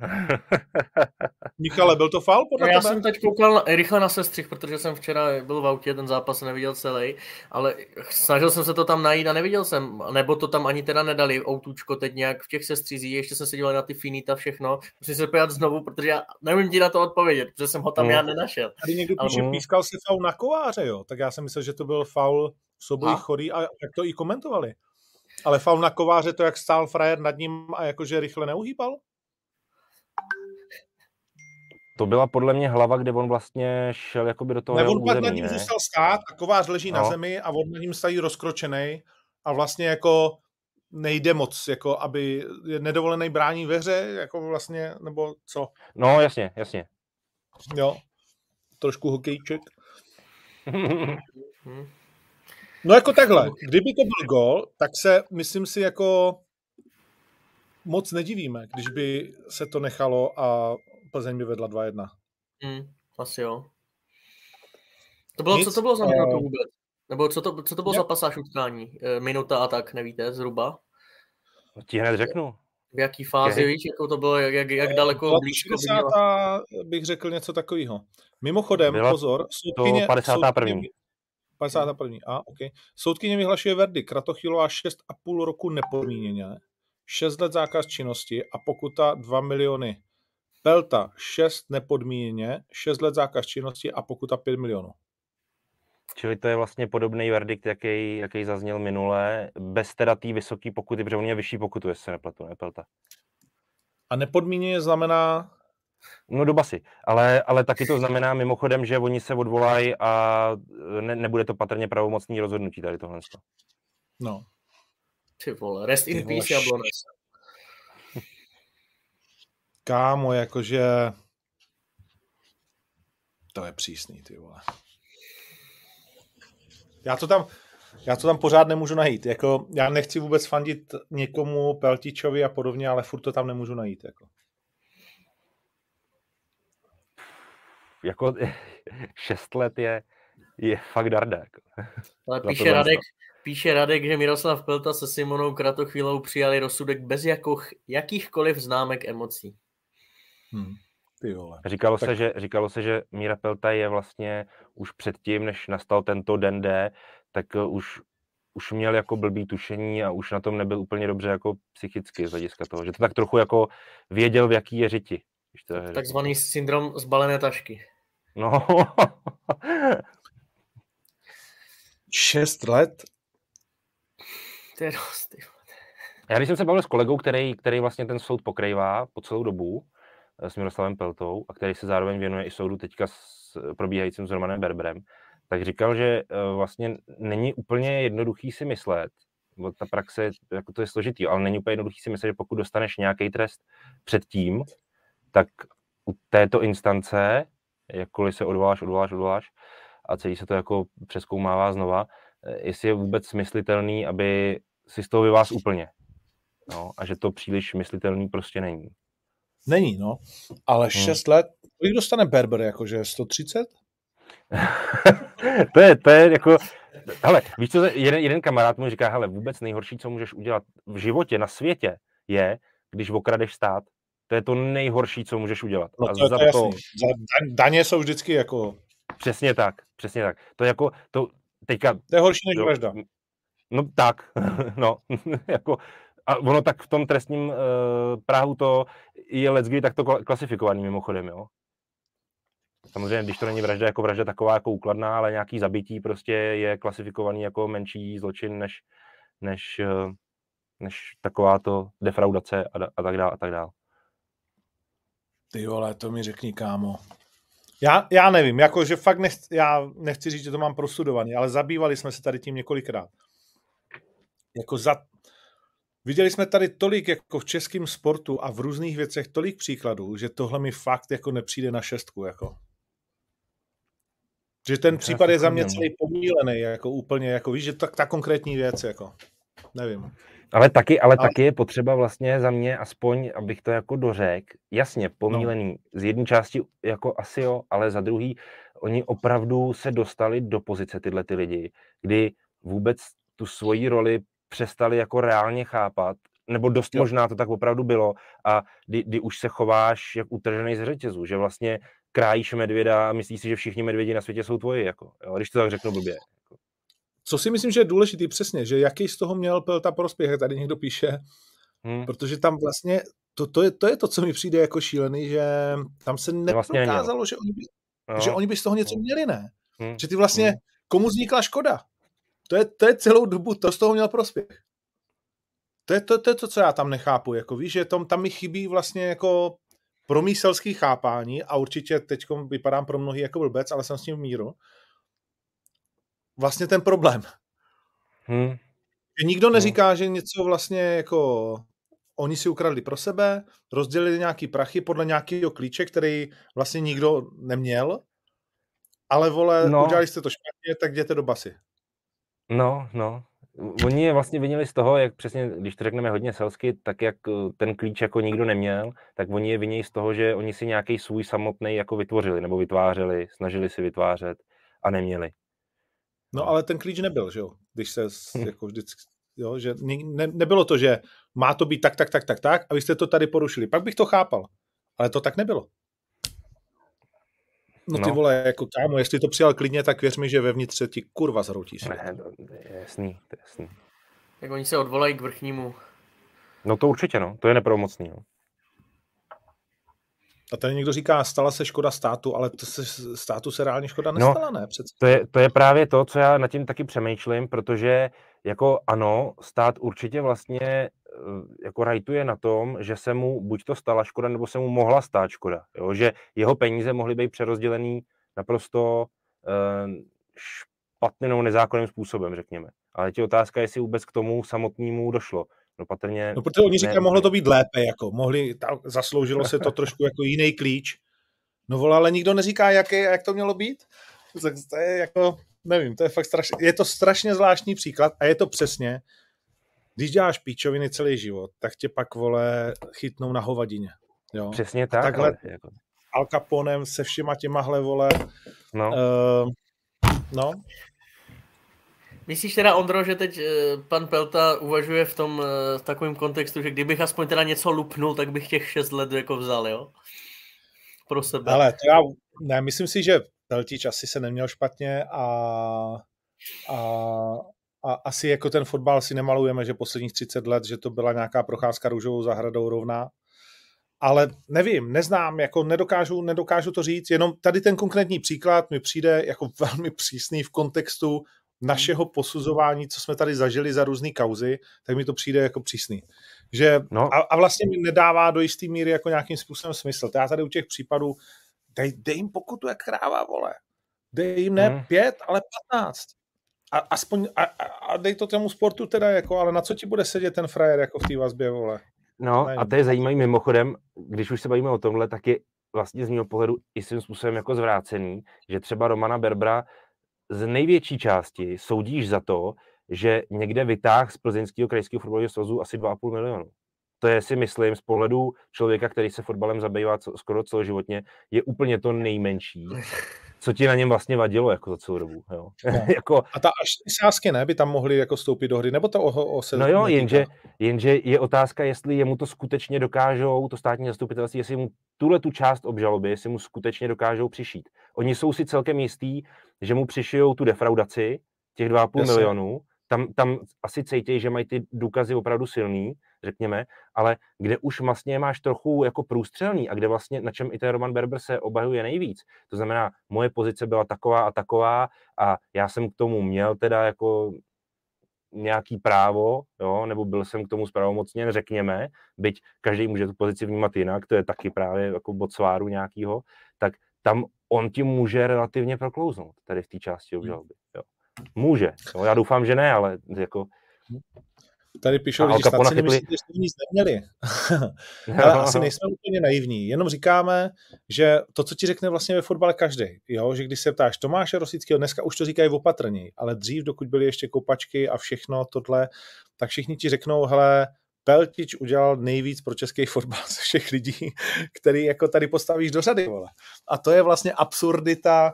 [laughs] Michale, byl to faul podle no, Já jsem teď koukal na, rychle na sestřih, protože jsem včera byl v autě, ten zápas neviděl celý, ale snažil jsem se to tam najít a neviděl jsem, nebo to tam ani teda nedali, autůčko teď nějak v těch sestřizích, ještě jsem se díval na ty finita všechno, musím se pojat znovu, protože já nevím ti na to odpovědět, protože jsem ho tam mm. já nenašel. Tady někdo píše, ale... pískal si faul na kováře, jo, tak já jsem myslel, že to byl faul v souboji chorý a jak to i komentovali. Ale faul na kováře to, jak stál frajer nad ním a jakože rychle neuhýbal? To byla podle mě hlava, kde on vlastně šel jakoby do toho Ne, on pak nad ním zůstal stát a kovář leží no. na zemi a on nad ním stojí rozkročený a vlastně jako nejde moc, jako aby je nedovolený brání ve hře, jako vlastně, nebo co? No, jasně, jasně. Jo, trošku hokejček. [laughs] No jako takhle, kdyby to byl gol, tak se, myslím si, jako moc nedivíme, když by se to nechalo a Plzeň by vedla 2-1. Hmm, asi jo. To bylo, Nic, co to bylo za minutu uh, vůbec? Nebo co to, co to bylo ne? za pasáž utkání? Eh, minuta a tak, nevíte, zhruba? No, ti hned řeknu. V jaký fázi, víš, jako to bylo, jak, jak, jak daleko blízko 60. bych řekl něco takového. Mimochodem, Byla pozor, soudkyně, 51. Soudkyně, 51. A, OK. Soudkyně vyhlašuje verdy. Kratochilová 6,5 roku nepodmíněně. 6 let zákaz činnosti a pokuta 2 miliony. Pelta 6 nepodmíněně, 6 let zákaz činnosti a pokuta 5 milionů. Čili to je vlastně podobný verdikt, jaký, jaký zazněl minule, bez teda té vysoké pokuty, protože on je vyšší pokutu, jestli se nepletu, ne Pelta. A nepodmíněně znamená No do basy, ale, ale taky to znamená mimochodem, že oni se odvolají a ne, nebude to patrně pravomocný rozhodnutí tady tohle. No. Ty vole, rest in peace, Jablones. Kámo, jakože to je přísný, ty vole. Já to tam, já to tam pořád nemůžu najít. Jako, já nechci vůbec fandit někomu, Peltičovi a podobně, ale furt to tam nemůžu najít. Jako. Jako [laughs] šest let je, je fakt darda. Jako. Ale píše Radek, píše Radek, že Miroslav Pelta se Simonou Kratochvílou přijali rozsudek bez jako, jakýchkoliv známek emocí. Hmm. Ty vole. Říkalo, tak... se, že, říkalo se, že Míra Pelta je vlastně už předtím, než nastal tento den D, tak eh, už, už měl jako blbý tušení a už na tom nebyl úplně dobře jako psychicky z hlediska toho, že to tak trochu jako věděl, v jaký je řiti. To je Takzvaný syndrom zbalené tašky. No. [laughs] Šest let? To je dost. Já když jsem se bavil s kolegou, který, který vlastně ten soud pokrývá po celou dobu, eh, s Miroslavem Peltou, a který se zároveň věnuje i soudu teďka s eh, probíhajícím s Romanem Berberem, tak říkal, že eh, vlastně není úplně jednoduchý si myslet, bo ta praxe, jako to je složitý, ale není úplně jednoduchý si myslet, že pokud dostaneš nějaký trest předtím, tak u této instance, jakkoliv se odvoláš, odvoláš, odvoláš, a celý se to jako přeskoumává znova, jestli je vůbec smyslitelný, aby si z toho vyvás úplně. No, a že to příliš myslitelný prostě není. Není, no. Ale 6 hmm. let, kolik dostane Berber, jakože 130? [laughs] to, je, to je jako, hele, víš co, jeden, jeden kamarád mu říká, hele, vůbec nejhorší, co můžeš udělat v životě, na světě, je, když okradeš stát. To je to nejhorší, co můžeš udělat. No to, a za to, to... Za, daně jsou vždycky jako... Přesně tak, přesně tak. To je jako, to teďka... To je horší než vražda. No tak, [laughs] no, [laughs] jako, a ono tak v tom trestním uh, práhu to je leckdy takto klasifikovaný mimochodem, jo. Samozřejmě, když to není vražda jako vražda taková jako úkladná, ale nějaký zabití prostě je klasifikovaný jako menší zločin než, než, uh, než takováto defraudace a, a tak dále a tak dále. Ty vole, to mi řekni, kámo. Já, já nevím, jakože fakt nechci, já nechci říct, že to mám prostudovaný, ale zabývali jsme se tady tím několikrát. Jako za, Viděli jsme tady tolik jako v českém sportu a v různých věcech tolik příkladů, že tohle mi fakt jako nepřijde na šestku. Jako. Že ten případ je za mě celý pomílený, jako úplně, jako víš, že tak ta konkrétní věc, jako, nevím. Ale taky, ale, ale taky je potřeba vlastně za mě, aspoň, abych to jako dořek, jasně, pomílený, no. z jedné části jako asi jo, ale za druhý, oni opravdu se dostali do pozice tyhle ty lidi, kdy vůbec tu svoji roli přestali jako reálně chápat, nebo dost jo. možná to tak opravdu bylo a kdy, kdy už se chováš jak utržený z řetězu, že vlastně krájíš medvěda a myslíš si, že všichni medvědi na světě jsou tvoji, jako, jo, když to tak řeknu blbě. Co si myslím, že je důležitý přesně, že jaký z toho měl Pelta prospěch, tady někdo píše, hmm. protože tam vlastně to, to, je, to je to, co mi přijde jako šílený, že tam se vlastně neprokázalo, vlastně že, oni by, no. že oni by z toho něco měli, ne? Hmm. Že ty vlastně, hmm. komu vznikla škoda? To je, to je celou dobu, to z toho měl prospěch. To je to, to, je to co já tam nechápu. Jako víš, že tam, tam mi chybí vlastně jako promíselský chápání a určitě teď vypadám pro mnohý jako blbec, ale jsem s tím v míru. Vlastně ten problém. Hmm. Že nikdo neříká, hmm. že něco vlastně jako oni si ukradli pro sebe, rozdělili nějaký prachy podle nějakého klíče, který vlastně nikdo neměl, ale vole, no. udělali jste to špatně, tak jděte do basy. No, no. Oni je vlastně vinili z toho, jak přesně, když to řekneme hodně selsky, tak jak eh, ten klíč jako nikdo neměl, tak oni je vinějí z toho, že oni si nějaký svůj samotný jako vytvořili, nebo vytvářeli, snažili si vytvářet a neměli. No ale ten klíč nebyl, že jo? Když se jako vždycky, jo, že ne, nebylo to, že má to být tak, tak, tak, tak, tak a vy jste to tady porušili. Pak bych to chápal. Ale to tak nebylo. No ty no. vole, jako kámo, jestli to přijal klidně, tak věř mi, že vevnitř se ti kurva zhroutí Ne, to je jasný, to je jasný. Tak oni se odvolají k vrchnímu. No to určitě, no. To je nepromocný, no. A tady někdo říká, stala se škoda státu, ale to se, státu se reálně škoda no, nestala, no, ne? Přece. To, je, to je právě to, co já nad tím taky přemýšlím, protože jako ano, stát určitě vlastně eh, jako rajtuje na tom, že se mu buď to stala škoda, nebo se mu mohla stát škoda. Jo? Že jeho peníze mohly být přerozdělený naprosto uh, špatným nebo nezákonným způsobem, řekněme. Ale je otázka, jestli vůbec k tomu samotnému došlo. No patrně... No protože oni říkají, mohlo to být lépe, jako mohli, ta, zasloužilo se to [laughs] trošku jako jiný klíč. No vole, ale nikdo neříká, jak, je, jak to mělo být. Tak to je jako, nevím, to je fakt strašně, je to strašně zvláštní příklad a je to přesně, když děláš píčoviny celý život, tak tě pak, vole, chytnou na hovadině. Jo? Přesně tak. takhle ale, jako... Al Caponem se všima těmahle, vole, no. Uh, no, Myslíš teda, Ondro, že teď eh, pan Pelta uvažuje v tom eh, v takovém kontextu, že kdybych aspoň teda něco lupnul, tak bych těch šest let jako vzal, jo? Pro sebe. Ale já, ne, myslím si, že Peltič asi se neměl špatně a, a, a asi jako ten fotbal si nemalujeme, že posledních 30 let, že to byla nějaká procházka růžovou zahradou rovná. ale nevím, neznám, jako nedokážu, nedokážu to říct, jenom tady ten konkrétní příklad mi přijde jako velmi přísný v kontextu našeho posuzování, co jsme tady zažili za různé kauzy, tak mi to přijde jako přísný. Že, no. a, a vlastně mi nedává do jisté míry jako nějakým způsobem smysl. Já tady u těch případů, dej, dej jim pokutu jak kráva, vole. Dej jim ne hmm. pět, ale patnáct. A, aspoň, a, a, dej to tomu sportu teda, jako, ale na co ti bude sedět ten frajer jako v té vazbě, vole? No Nevím. a to je zajímavý mimochodem, když už se bavíme o tomhle, tak je vlastně z mého pohledu i svým způsobem jako zvrácený, že třeba Romana Berbra z největší části soudíš za to, že někde vytáh z plzeňského krajského fotbalového svazu asi 2,5 milionu. To je si myslím z pohledu člověka, který se fotbalem zabývá skoro celoživotně, je úplně to nejmenší, [laughs] co ti na něm vlastně vadilo jako za celou dobu. Jo. No. [laughs] jako... A ta až sázky ne, by tam mohly jako stoupit do hry, nebo to o, o se No jo, jenže, jenže je otázka, jestli jemu to skutečně dokážou, to státní zastupitelství, jestli mu tuhle tu část obžaloby, jestli mu skutečně dokážou přišít. Oni jsou si celkem jistí, že mu přišijou tu defraudaci, těch 2,5 milionů, tam, tam asi cítějí, že mají ty důkazy opravdu silný, řekněme, ale kde už vlastně máš trochu jako průstřelný a kde vlastně, na čem i ten Roman Berber se obahuje nejvíc. To znamená, moje pozice byla taková a taková a já jsem k tomu měl teda jako nějaký právo, jo, nebo byl jsem k tomu zpravomocněn, řekněme, byť každý může tu pozici vnímat jinak, to je taky právě jako bod sváru nějakýho, tak tam on ti může relativně proklouznout tady v té části hmm. obžaloby. Jo. Může. Jo. Já doufám, že ne, ale jako... Tady píšou, že snad si nemyslíte, že jste nic neměli. [laughs] Ale asi nejsme úplně naivní, jenom říkáme, že to, co ti řekne vlastně ve fotbale každý, jo? že když se ptáš Tomáše Rosického, dneska už to říkají opatrněji, ale dřív, dokud byly ještě kopačky a všechno tohle, tak všichni ti řeknou, hele, Peltič udělal nejvíc pro český fotbal ze všech lidí, [laughs] který jako tady postavíš do řady, vole. A to je vlastně absurdita,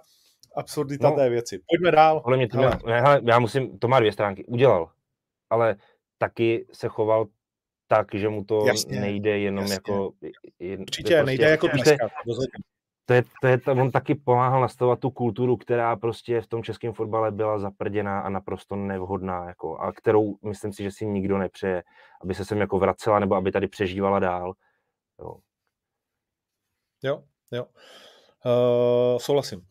absurdita no, té věci. Pojďme dál. Ale mě to, hele. Hele, já musím, to má dvě stránky. Udělal, ale taky se choval tak, že mu to jasně, nejde jenom jasně. jako... Jen, Určitě, prostě, nejde jako dneska. To je, to je, to, on taky pomáhal nastavovat tu kulturu, která prostě v tom českém fotbale byla zaprděná a naprosto nevhodná, jako, a kterou myslím si, že si nikdo nepřeje, aby se sem jako vracela nebo aby tady přežívala dál. Jo, jo. jo. Uh, souhlasím.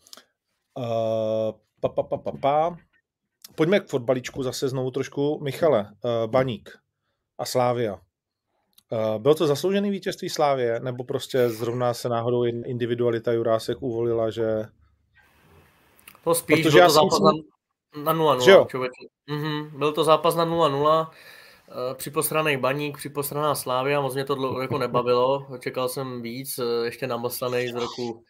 Uh, pa, pa, pa, pa, pa. Pojďme k fotbalíčku zase znovu trošku. Michale, uh, Baník a Slávia. Uh, bylo to zasloužený vítězství Slávě, nebo prostě zrovna se náhodou individualita Jurásek uvolila, že... To spíš, Protože byl to zápas jsem... na 0-0, člověče. Mm-hmm, byl to zápas na 0-0, připosraný baník, připosraná Slávia, moc mě to dlouho jako nebavilo, čekal jsem víc, ještě namaslaný z roku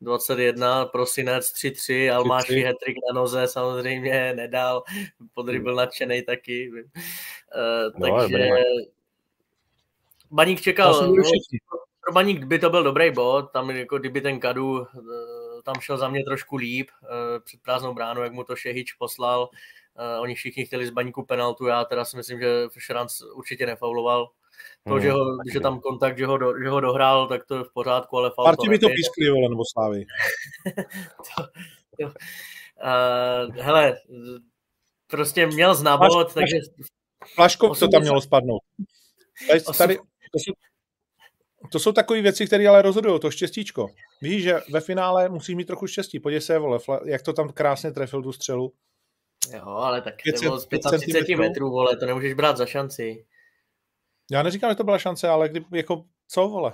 21, prosinec 3-3, Almáši hetrik na noze samozřejmě nedal, Podry byl nadšený taky. Uh, no, takže Baník čekal, no, pro Baník by to byl dobrý bod, tam jako kdyby ten Kadu eh, tam šel za mě trošku líp uh, před prázdnou bránu, jak mu to Šehič poslal. Uh, oni všichni chtěli z Baníku penaltu, já teda si myslím, že Šranc určitě nefauloval, to, hmm, že, ho, že tam kontakt, že ho, do, že ho dohrál, tak to je v pořádku, ale faul Parti by to pískli, vole, nebo Slávy. [laughs] to, to, uh, hele, prostě měl znabot, takže... Flaško, co tam mělo spadnout. Tady, tady, to, jsou, to jsou takové věci, které ale rozhodují, to štěstíčko. Víš, že ve finále musí mít trochu štěstí. Podívej se, vole, jak to tam krásně trefil tu střelu. Jo, ale tak 5, to bylo z 35 metrů, vole, to nemůžeš brát za šanci. Já neříkám, že to byla šance, ale kdy, jako, co, vole?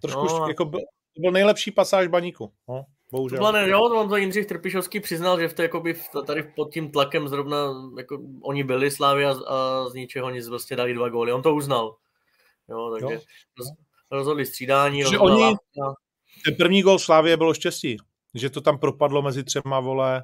Trošku, no, jako, byl, to byl nejlepší pasáž baníku, no, bohužel. To ne, jo, on to Jindřich Trpišovský přiznal, že v to, jakoby, tady pod tím tlakem zrovna, jako, oni byli Slávy a, a z ničeho nic vlastně dali dva góly, on to uznal. Jo, takže jo. rozhodli střídání. Že oni, ten první gól Slávě bylo štěstí, že to tam propadlo mezi třema, vole,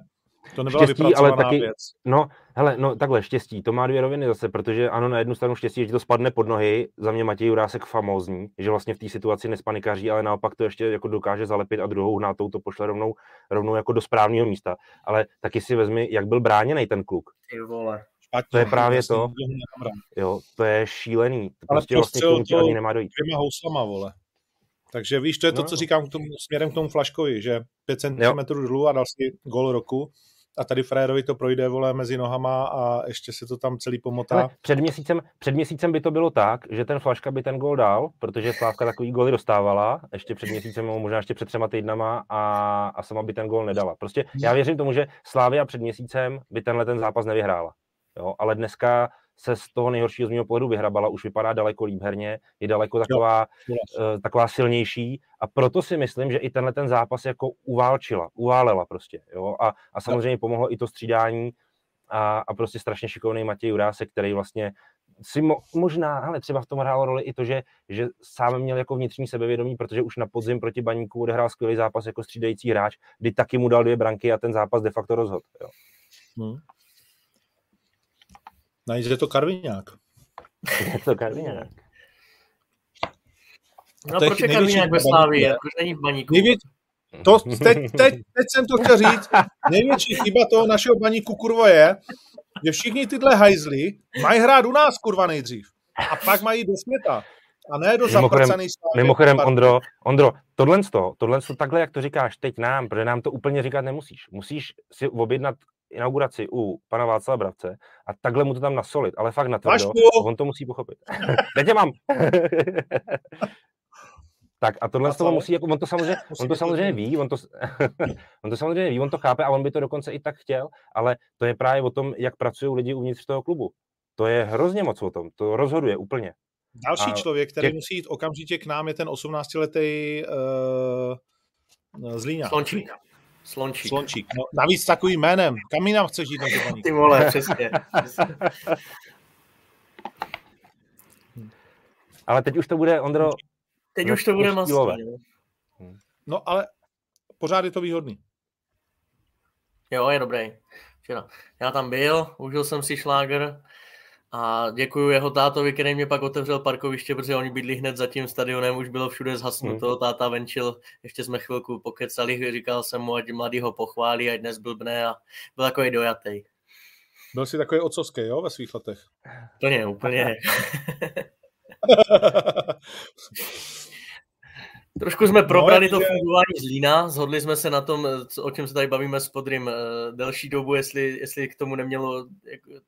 to nebyla štěstí, ale taky, věc. No, hele, no takhle, štěstí, to má dvě roviny zase, protože ano, na jednu stranu štěstí, že to spadne pod nohy, za mě Matěj Jurásek famózní, že vlastně v té situaci nespanikaří, ale naopak to ještě jako dokáže zalepit a druhou hnátou to pošle rovnou, rovnou jako do správného místa. Ale taky si vezmi, jak byl bráněný ten kluk. Ty vole. Špatně, to je právě to. Jo, to je šílený. To ale prostě vlastně k tomu ani nemá dojít. Dvěma houslama, vole. Takže víš, to je to, no. co říkám k tomu, směrem k tomu Flaškovi, že 5 cm dolů a dal si gol roku a tady Frérovi to projde, vole, mezi nohama a ještě se to tam celý pomotá. Ale před měsícem, před měsícem by to bylo tak, že ten Flaška by ten gol dal, protože Slávka takový góly dostávala, ještě před měsícem, možná ještě před třema týdnama a, a sama by ten gól nedala. Prostě já věřím tomu, že Slávia před měsícem by tenhle ten zápas nevyhrála. Jo, ale dneska se z toho nejhoršího z mého pohledu vyhrabala, už vypadá daleko líp herně, je daleko taková, jo, uh, taková silnější a proto si myslím, že i tenhle ten zápas jako uválčila, uválela prostě, jo, a, a samozřejmě pomohlo i to střídání a, a prostě strašně šikovný Matěj Jurásek, který vlastně si mo, možná, ale třeba v tom hrálo roli i to, že, že sám měl jako vnitřní sebevědomí, protože už na podzim proti Baníku odehrál skvělý zápas jako střídající hráč, kdy taky mu dal dvě branky a ten zápas de facto rozhodl. Jo. Hmm. Najít, je to Karviňák. Je to Karviňák. No proč je Karviňák ve Slávii? Proč není v baníku? Největ, to, teď, teď, teď, jsem to chtěl říct. Největší chyba toho našeho baníku kurvo je, že všichni tyhle hajzly mají hrát u nás kurva nejdřív. A pak mají do směta. A ne do zapracaný Mimochodem, Ondro, Ondro, tohle, tohle takhle, jak to říkáš teď nám, protože nám to úplně říkat nemusíš. Musíš si objednat inauguraci u pana Václava Bravce a takhle mu to tam nasolit, ale fakt na to, on to musí pochopit. [laughs] Teď mám. [laughs] tak a tohle z toho musí, jako, on to samozřejmě, [laughs] on to samozřejmě ví, on to, on to samozřejmě ví, on to chápe a on by to dokonce i tak chtěl, ale to je právě o tom, jak pracují lidi uvnitř toho klubu. To je hrozně moc o tom, to rozhoduje úplně. Další a člověk, který tě... musí jít okamžitě k nám, je ten 18-letý uh, Zlíňa. Slončík. Slončík. Slončík. No, navíc takovým jménem. Kam jinam chceš jít na Ty vole, přesně. [laughs] ale teď už to bude, Ondro... Teď už to bude masové. No ale pořád je to výhodný. Jo, je dobrý. Já tam byl, užil jsem si šláger, a děkuji jeho tátovi, který mě pak otevřel parkoviště, protože oni bydli hned za tím stadionem, už bylo všude zhasnuto, hmm. táta venčil, ještě jsme chvilku pokecali, říkal jsem mu, ať mladý ho pochválí, ať dnes blbne a byl takový dojatý. Byl jsi takový otcovský, jo, ve svých letech? Úplně, úplně. [laughs] [laughs] Trošku jsme probrali to fungování Zlína, zhodli jsme se na tom, o čem se tady bavíme s Podrym eh, delší dobu, jestli, jestli k tomu nemělo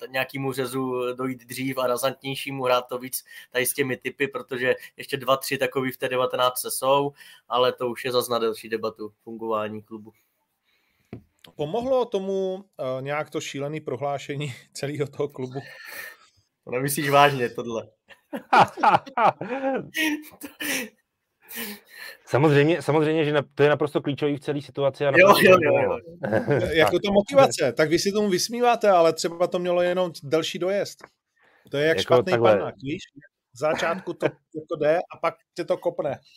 nějakému řezu dojít dřív a razantnějšímu, hrát to víc tady s těmi typy, protože ještě dva, tři takový v té 19 jsou, ale to už je zase na delší debatu fungování klubu. Pomohlo tomu uh, nějak to šílené prohlášení [laughs] celého toho klubu? To nemyslíš vážně, tohle. [laughs] [laughs] Samozřejmě, samozřejmě, že to je naprosto klíčový v celé situaci. A jo, jo, jo, jo. [laughs] jako to motivace, tak vy si tomu vysmíváte, ale třeba to mělo jenom delší dojezd. To je jak jako špatný takhle... panák, víš? V začátku to [laughs] jako jde a pak tě to kopne. [laughs]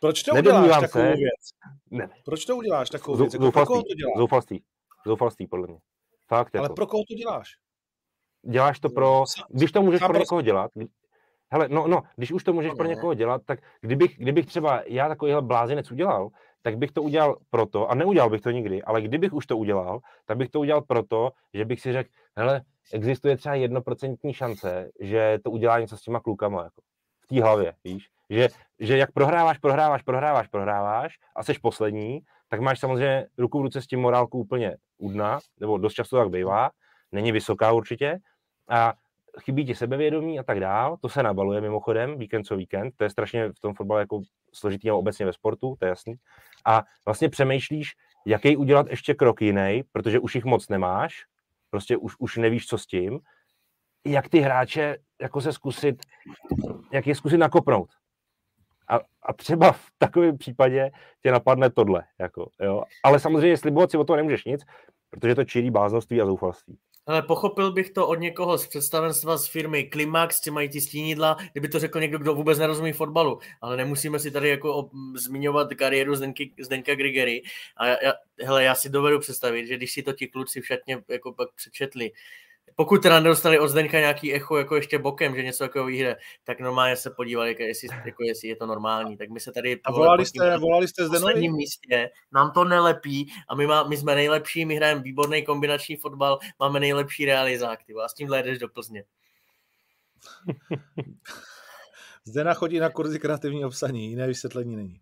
Proč to uděláš takovou se. věc? Ne. Proč to uděláš takovou věc? Jako zoufalství, pro koho to děláš? Zoufalství. Zoufalství, podle mě. Fakt, Ale jako. pro koho to děláš? Děláš to pro, když to můžeš pro někoho dělat, hele, no, no, když už to můžeš pro někoho dělat, tak kdybych, kdybych třeba já takovýhle blázinec udělal, tak bych to udělal proto, a neudělal bych to nikdy, ale kdybych už to udělal, tak bych to udělal proto, že bych si řekl, hele, existuje třeba jednoprocentní šance, že to udělá něco s těma klukama, jako v té hlavě, víš, že, že jak prohráváš, prohráváš, prohráváš, prohráváš a seš poslední, tak máš samozřejmě ruku v ruce s tím morálku úplně u dna, nebo dost často tak bývá, není vysoká určitě a chybí ti sebevědomí a tak dál. To se nabaluje mimochodem, víkend co víkend, to je strašně v tom fotbale jako složitý a obecně ve sportu, to je jasný. A vlastně přemýšlíš, jaký udělat ještě krok jiný, protože už jich moc nemáš, prostě už, už nevíš, co s tím, jak ty hráče jako se zkusit, jak je zkusit nakopnout. A, a třeba v takovém případě tě napadne tohle. Jako, jo. Ale samozřejmě slibovat si o to nemůžeš nic, protože to čirý báznovství a zoufalství. Ale pochopil bych to od někoho z představenstva z firmy Klimax, co mají ty stínidla, kdyby to řekl někdo, kdo vůbec nerozumí fotbalu. Ale nemusíme si tady jako o, zmiňovat kariéru Zdenky, Zdenka Grigery. A já, hele, já si dovedu představit, že když si to ti kluci v šatně jako pak přečetli, pokud teda nedostali od Zdeňka nějaký echo jako ještě bokem, že něco takového vyhraje, tak normálně se podívali, jako jestli, jako jestli je to normální. Tak my se tady... A volali jste, volali jste Zdenovi? Místě, nám to nelepí a my, má, my jsme nejlepší, my hrajeme výborný kombinační fotbal, máme nejlepší realizák, ty a s tím jdeš do Plzně. [laughs] Zdena chodí na kurzy kreativní obsaní, jiné vysvětlení není.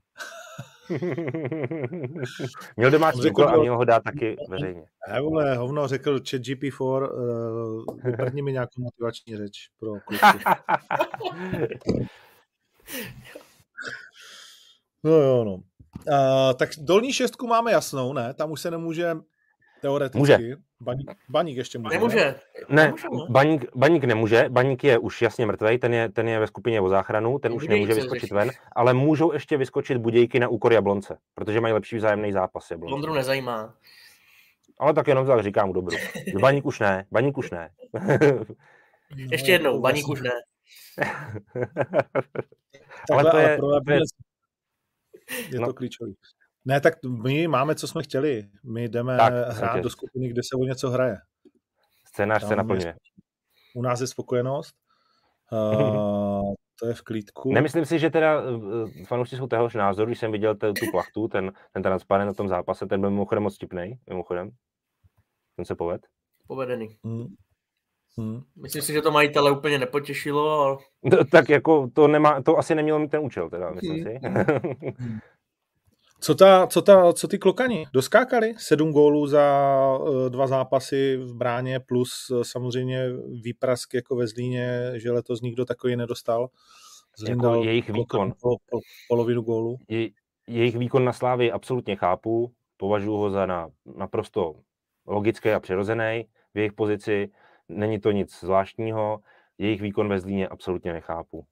[laughs] měl domácí úkol a měl ho dát taky veřejně. Ne, vole, hovno řekl chat GP4, uh, mi nějakou motivační řeč pro kluky. [laughs] no jo, no. Uh, tak dolní šestku máme jasnou, ne? Tam už se nemůže teoreticky. Může. Baník, baník ještě může. Nemůže. Ne, nemůže, no. baník, baník nemůže. Baník je už jasně mrtvý, ten je, ten je ve skupině o záchranu, ten už nemůže vyskočit ven, ale můžou ještě vyskočit Budějky na úkor Jablonce, protože mají lepší vzájemný zápas. Jablonce. Ondru nezajímá. Ale tak jenom tak říkám dobru. [laughs] Baník už ne, baník už ne. [laughs] ještě jednou, baník už ne. [laughs] ale to je, to je, je no. to klíčový. Ne, tak my máme, co jsme chtěli. My jdeme tak, hrát do skupiny, kde se o něco hraje. Scénář se naplňuje. U nás je spokojenost. Uh, [laughs] to je v klídku. Nemyslím si, že teda uh, fanoušci jsou téhož názoru, když jsem viděl tu plachtu, ten, ten transparent na tom zápase, ten byl mimochodem moc vtipnej, mimochodem. Ten se poved. Povedený. Hmm. Hmm. Myslím si, že to majitele úplně nepotěšilo. Ale... [laughs] No, tak jako to, nemá, to asi nemělo mít ten účel, teda, myslím hmm. si. [laughs] Co, ta, co, ta, co ty klokani? Doskákali? Sedm gólů za uh, dva zápasy v bráně plus uh, samozřejmě výprask jako ve Zlíně, že letos nikdo takový nedostal. Zlín jako jejich výkon. Po, po, polovinu gólů. Je, jejich výkon na Slávě absolutně chápu. Považuji ho za na, naprosto logický a přirozený v jejich pozici. Není to nic zvláštního. Jejich výkon ve Zlíně absolutně nechápu.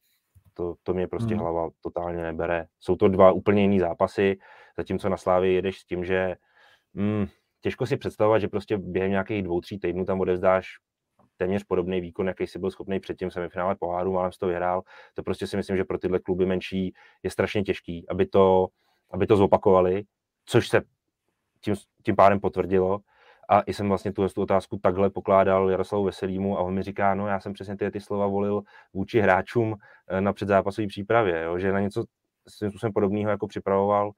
To, to mě prostě hmm. hlava totálně nebere. Jsou to dva úplně jiný zápasy, zatímco na Slávě jedeš s tím, že hmm, těžko si představovat, že prostě během nějakých dvou, tří týdnů tam odevzdáš téměř podobný výkon, jaký si byl schopný předtím semifinále poháru, málem to vyhrál. To prostě si myslím, že pro tyhle kluby menší je strašně těžký, aby to, aby to zopakovali, což se tím, tím pádem potvrdilo. A i jsem vlastně tu, tu otázku takhle pokládal Jaroslavu Veselýmu a on mi říká, no já jsem přesně ty, ty slova volil vůči hráčům eh, na předzápasové přípravě, jo, že na něco způsobem podobného jako připravoval,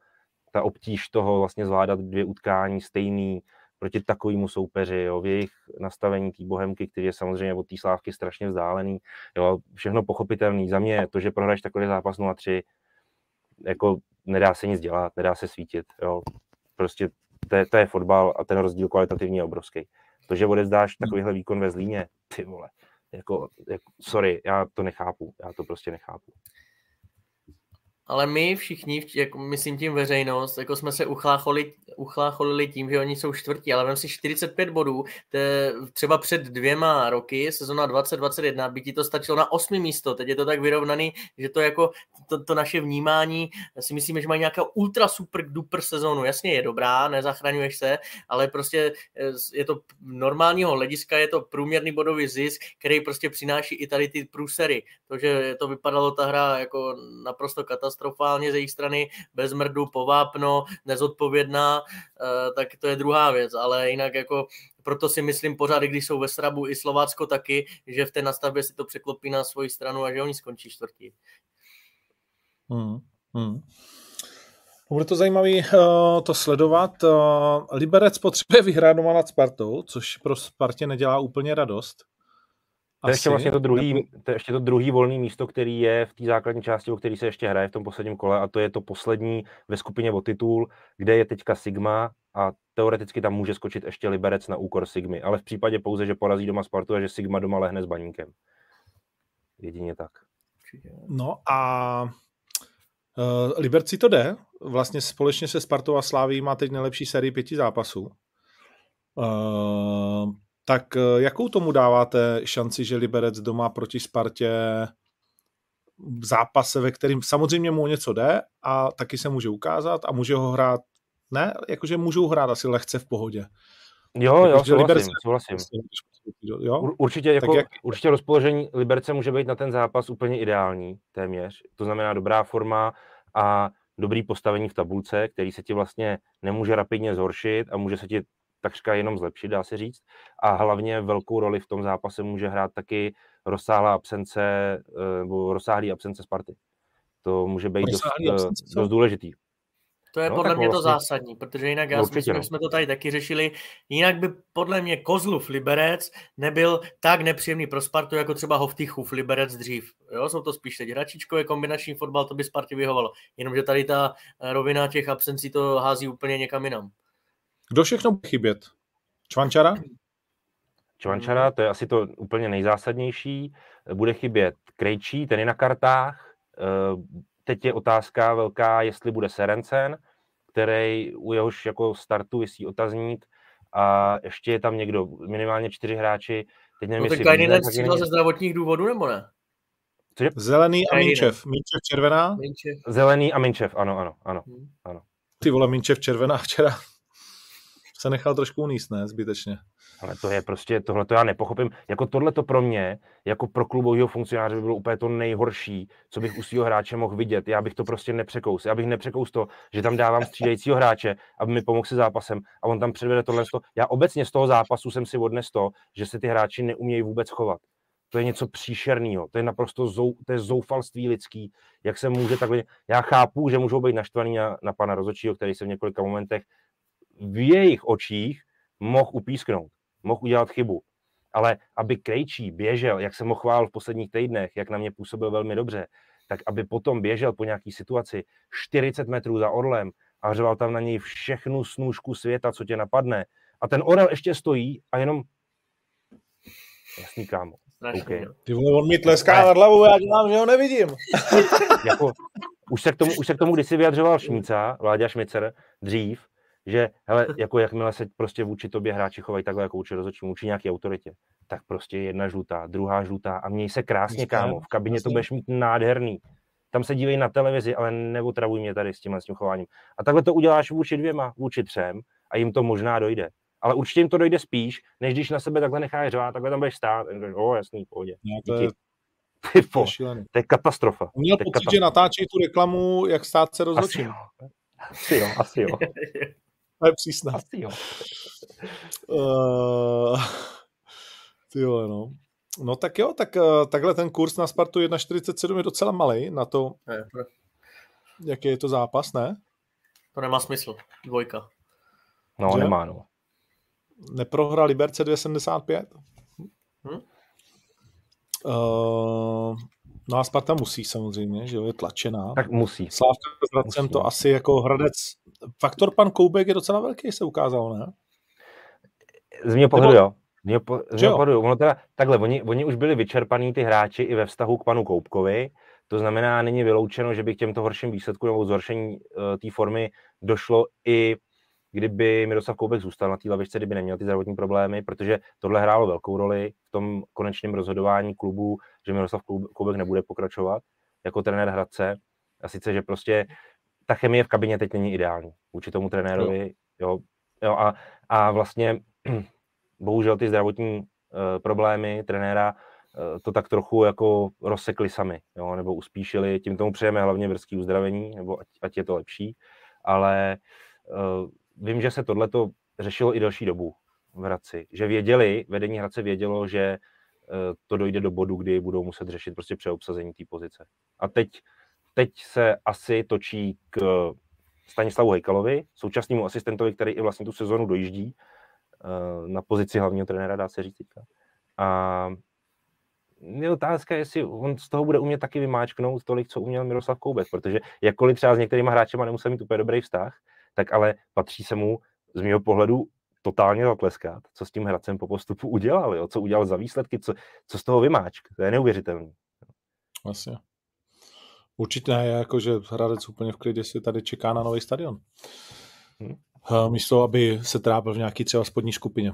ta obtíž toho vlastně zvládat dvě utkání stejný proti takovému soupeři, jo, v jejich nastavení té bohemky, který je samozřejmě od té slávky strašně vzdálený, jo, všechno pochopitelný. Za mě to, že prohraješ takový zápas 0-3, jako nedá se nic dělat, nedá se svítit, jo. Prostě to je, to je fotbal a ten rozdíl kvalitativní je obrovský. To, že odezdáš hmm. takovýhle výkon ve Zlíně, ty vole, jako, jako, sorry, já to nechápu, já to prostě nechápu ale my všichni, jako myslím tím veřejnost, jako jsme se uchlácholili, uchlácholili tím, že oni jsou čtvrtí, ale vem si 45 bodů, to je třeba před dvěma roky, sezona 2021, by ti to stačilo na osmi místo, teď je to tak vyrovnaný, že to jako to, to naše vnímání, si myslíme, že mají nějakou ultra super duper sezonu, jasně je dobrá, nezachraňuješ se, ale prostě eh, je to normálního hlediska, je to průměrný bodový zisk, který prostě přináší i tady ty průsery, to, že to vypadalo ta hra jako naprosto katastrofální, katastrofálně z jejich strany, bez mrdu, povápno, nezodpovědná, eh, tak to je druhá věc, ale jinak jako proto si myslím pořád, když jsou ve Srabu i Slovácko taky, že v té nastavbě si to překlopí na svoji stranu a že oni skončí čtvrtí. Hmm, hmm. Bude to zajímavé uh, to sledovat. Uh, Liberec potřebuje vyhrát doma nad Spartou, což pro Spartě nedělá úplně radost. To je ještě vlastně to druhý, to je ještě to druhý volný místo, který je v té základní části, o který se ještě hraje v tom posledním kole a to je to poslední ve skupině o titul, kde je teďka Sigma a teoreticky tam může skočit ještě Liberec na úkor Sigmy, ale v případě pouze, že porazí doma Spartu a že Sigma doma lehne s baníkem. Jedině tak. No a uh, Liberci to jde. Vlastně společně se Spartou a Sláví má teď nejlepší sérii pěti zápasů. Uh, tak eh, jakou tomu dáváte šanci, že Liberec doma proti Spartě v zápase, ve kterým samozřejmě mu něco jde a taky se může ukázat a může ho hrát, ne, jakože můžou hrát asi lehce v pohodě. Jo, jo, souhlasím, souhlasím. Jo? Určitě, jako, jak... určitě rozpoložení Liberce může být na ten zápas úplně ideální, téměř. To znamená dobrá forma a dobrý postavení v tabulce, který se ti vlastně nemůže rapidně zhoršit a může se ti takřka jenom zlepšit, dá se říct. A hlavně velkou roli v tom zápase může hrát taky rozsáhlá absence, eh, nebo rozsáhlý absence Sparty. To může být dost, eh, dost důležitý. To je no, podle mě vlastně... to zásadní, protože jinak já no, myslím, no. že jsme to tady taky řešili, jinak by podle mě Kozlův Liberec nebyl tak nepříjemný pro Spartu, jako třeba Hovtychův Liberec dřív. Jo, jsou to spíš teď hračičkové kombinační fotbal, to by Spartě vyhovalo. Jenomže tady ta rovina těch absencí to hází úplně někam jinam. Kdo všechno bude chybět? Čvančara? Čvančara, to je asi to úplně nejzásadnější. Bude chybět Krejčí, ten je na kartách. Eh, teď je otázka velká, jestli bude Serencen, který u jehož jako startu vysí otazník a ještě je tam někdo, minimálně čtyři hráči. Teď nevím, no, jestli Kajninen střídal ze zdravotních důvodů, nebo ne? Cože? Zelený a Minčev. Minčev červená? Minčev. Zelený a Minčev, ano, ano, ano. Hmm. ano. Ty vole, Minčev červená včera se nechal trošku uníst, ne, zbytečně. Ale to je prostě, tohle to já nepochopím. Jako tohle to pro mě, jako pro klubového funkcionáře by bylo úplně to nejhorší, co bych u svého hráče mohl vidět. Já bych to prostě nepřekous. Já bych nepřekous to, že tam dávám střídajícího hráče, aby mi pomohl se zápasem a on tam předvede tohle. Já obecně z toho zápasu jsem si odnes to, že se ty hráči neumějí vůbec chovat. To je něco příšerného, to je naprosto zou, to je zoufalství lidský, jak se může takhle, já chápu, že můžou být naštvaný na, na pana Rozočího, který se v několika momentech v jejich očích mohl upísknout, mohl udělat chybu. Ale aby Krejčí běžel, jak jsem ho chvál v posledních týdnech, jak na mě působil velmi dobře, tak aby potom běžel po nějaký situaci 40 metrů za orlem a řval tam na něj všechnu snůžku světa, co tě napadne. A ten orel ještě stojí a jenom jasný kámo. Okay. Ty vole, on mi tleská nad hlavu, já dělám, že ho nevidím. jako, už, se k tomu, už se k tomu kdysi vyjadřoval Šmíca, Vláďa Šmicer, dřív, že hele, [laughs] jako jakmile se prostě vůči tobě hráči chovají takhle jako vůči rozhodčím, vůči nějaké autoritě, tak prostě jedna žlutá, druhá žlutá a měj se krásně, kámo, v kabině to budeš mít nádherný. Tam se dívej na televizi, ale neotravuj mě tady s tímhle s tím chováním. A takhle to uděláš vůči dvěma, vůči třem a jim to možná dojde. Ale určitě jim to dojde spíš, než když na sebe takhle necháš řvát, takhle tam budeš stát. O, jasný, pohodě. No, to, je, [laughs] Ty to, je to je katastrofa. Měl pocit, katastrofa. že natáčí tu reklamu, jak stát se rozhodčím. Asi jo, asi jo. Asi jo. [laughs] To je přísná. Asi jo. Uh, ty jo, no. No tak jo, tak uh, takhle ten kurz na Spartu 1.47 je docela malý na to, je, jaký je to zápas, ne? To nemá smysl. Dvojka. No, že? nemá, no. Neprohra Liberce 2.75? Hm? Uh, No a Sparta musí samozřejmě, že jo, je tlačená. Tak musí. Slávka s Hradcem to asi jako Hradec. Faktor pan Koubek je docela velký, se ukázal, ne? Z mého pohledu Nebo... jo. Z mého, po, z mého pohledu, ono teda, takhle, oni, oni už byli vyčerpaní ty hráči i ve vztahu k panu Koubkovi, to znamená, není vyloučeno, že by k těmto horším výsledkům nebo zhoršení uh, té formy došlo i kdyby Miroslav Koubek zůstal na té lavičce, kdyby neměl ty zdravotní problémy, protože tohle hrálo velkou roli v tom konečném rozhodování klubu, že Miroslav Koubek nebude pokračovat jako trenér Hradce. A sice, že prostě ta chemie v kabině teď není ideální vůči tomu trenérovi. Jo, jo a, a vlastně [clears throat] bohužel ty zdravotní uh, problémy trenéra uh, to tak trochu jako rozsekli sami, jo, nebo uspíšili, tím tomu přejeme hlavně brzký uzdravení, nebo ať, ať je to lepší, ale uh, vím, že se tohleto řešilo i delší dobu v Hradci, že věděli, vedení Hradce vědělo, že to dojde do bodu, kdy budou muset řešit prostě přeobsazení té pozice. A teď, teď se asi točí k Stanislavu Hejkalovi, současnému asistentovi, který i vlastně tu sezonu dojíždí eh, na pozici hlavního trenéra, dá se říct. A je otázka, jestli on z toho bude umět taky vymáčknout tolik, co uměl Miroslav Koubek, protože jakkoliv třeba s některými hráči nemusel mít úplně dobrý vztah, tak ale patří se mu z mého pohledu totálně zatleskat, co s tím Hradcem po postupu udělal, jo? co udělal za výsledky, co, co z toho vymáčk. To je neuvěřitelné. Vlastně. Určitě je jako, že Hradec úplně v klidu si tady čeká na nový stadion. Hmm. Místo, aby se trápil v nějaký třeba spodní skupině.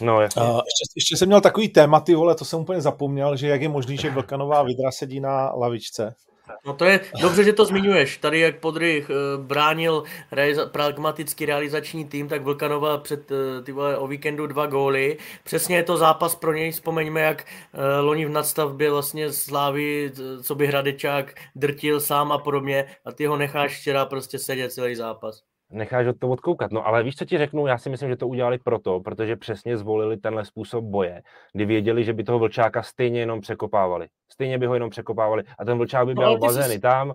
No, jasně. Uh, ještě, ještě, jsem měl takový téma, ty vole, to jsem úplně zapomněl, že jak je možný, že Vlkanová Vidra sedí na lavičce. No to je dobře, že to zmiňuješ. Tady jak Podrych uh, bránil realiza- pragmatický realizační tým, tak Vlkanova před uh, ty vole, o víkendu dva góly. Přesně je to zápas pro něj. Vzpomeňme, jak uh, loni v nadstavbě vlastně Slávy, co by Hradečák drtil sám a podobně a ty ho necháš včera prostě sedět celý zápas necháš od to odkoukat. No ale víš, co ti řeknu? Já si myslím, že to udělali proto, protože přesně zvolili tenhle způsob boje, kdy věděli, že by toho vlčáka stejně jenom překopávali. Stejně by ho jenom překopávali a ten vlčák by byl no, bazény jsi... tam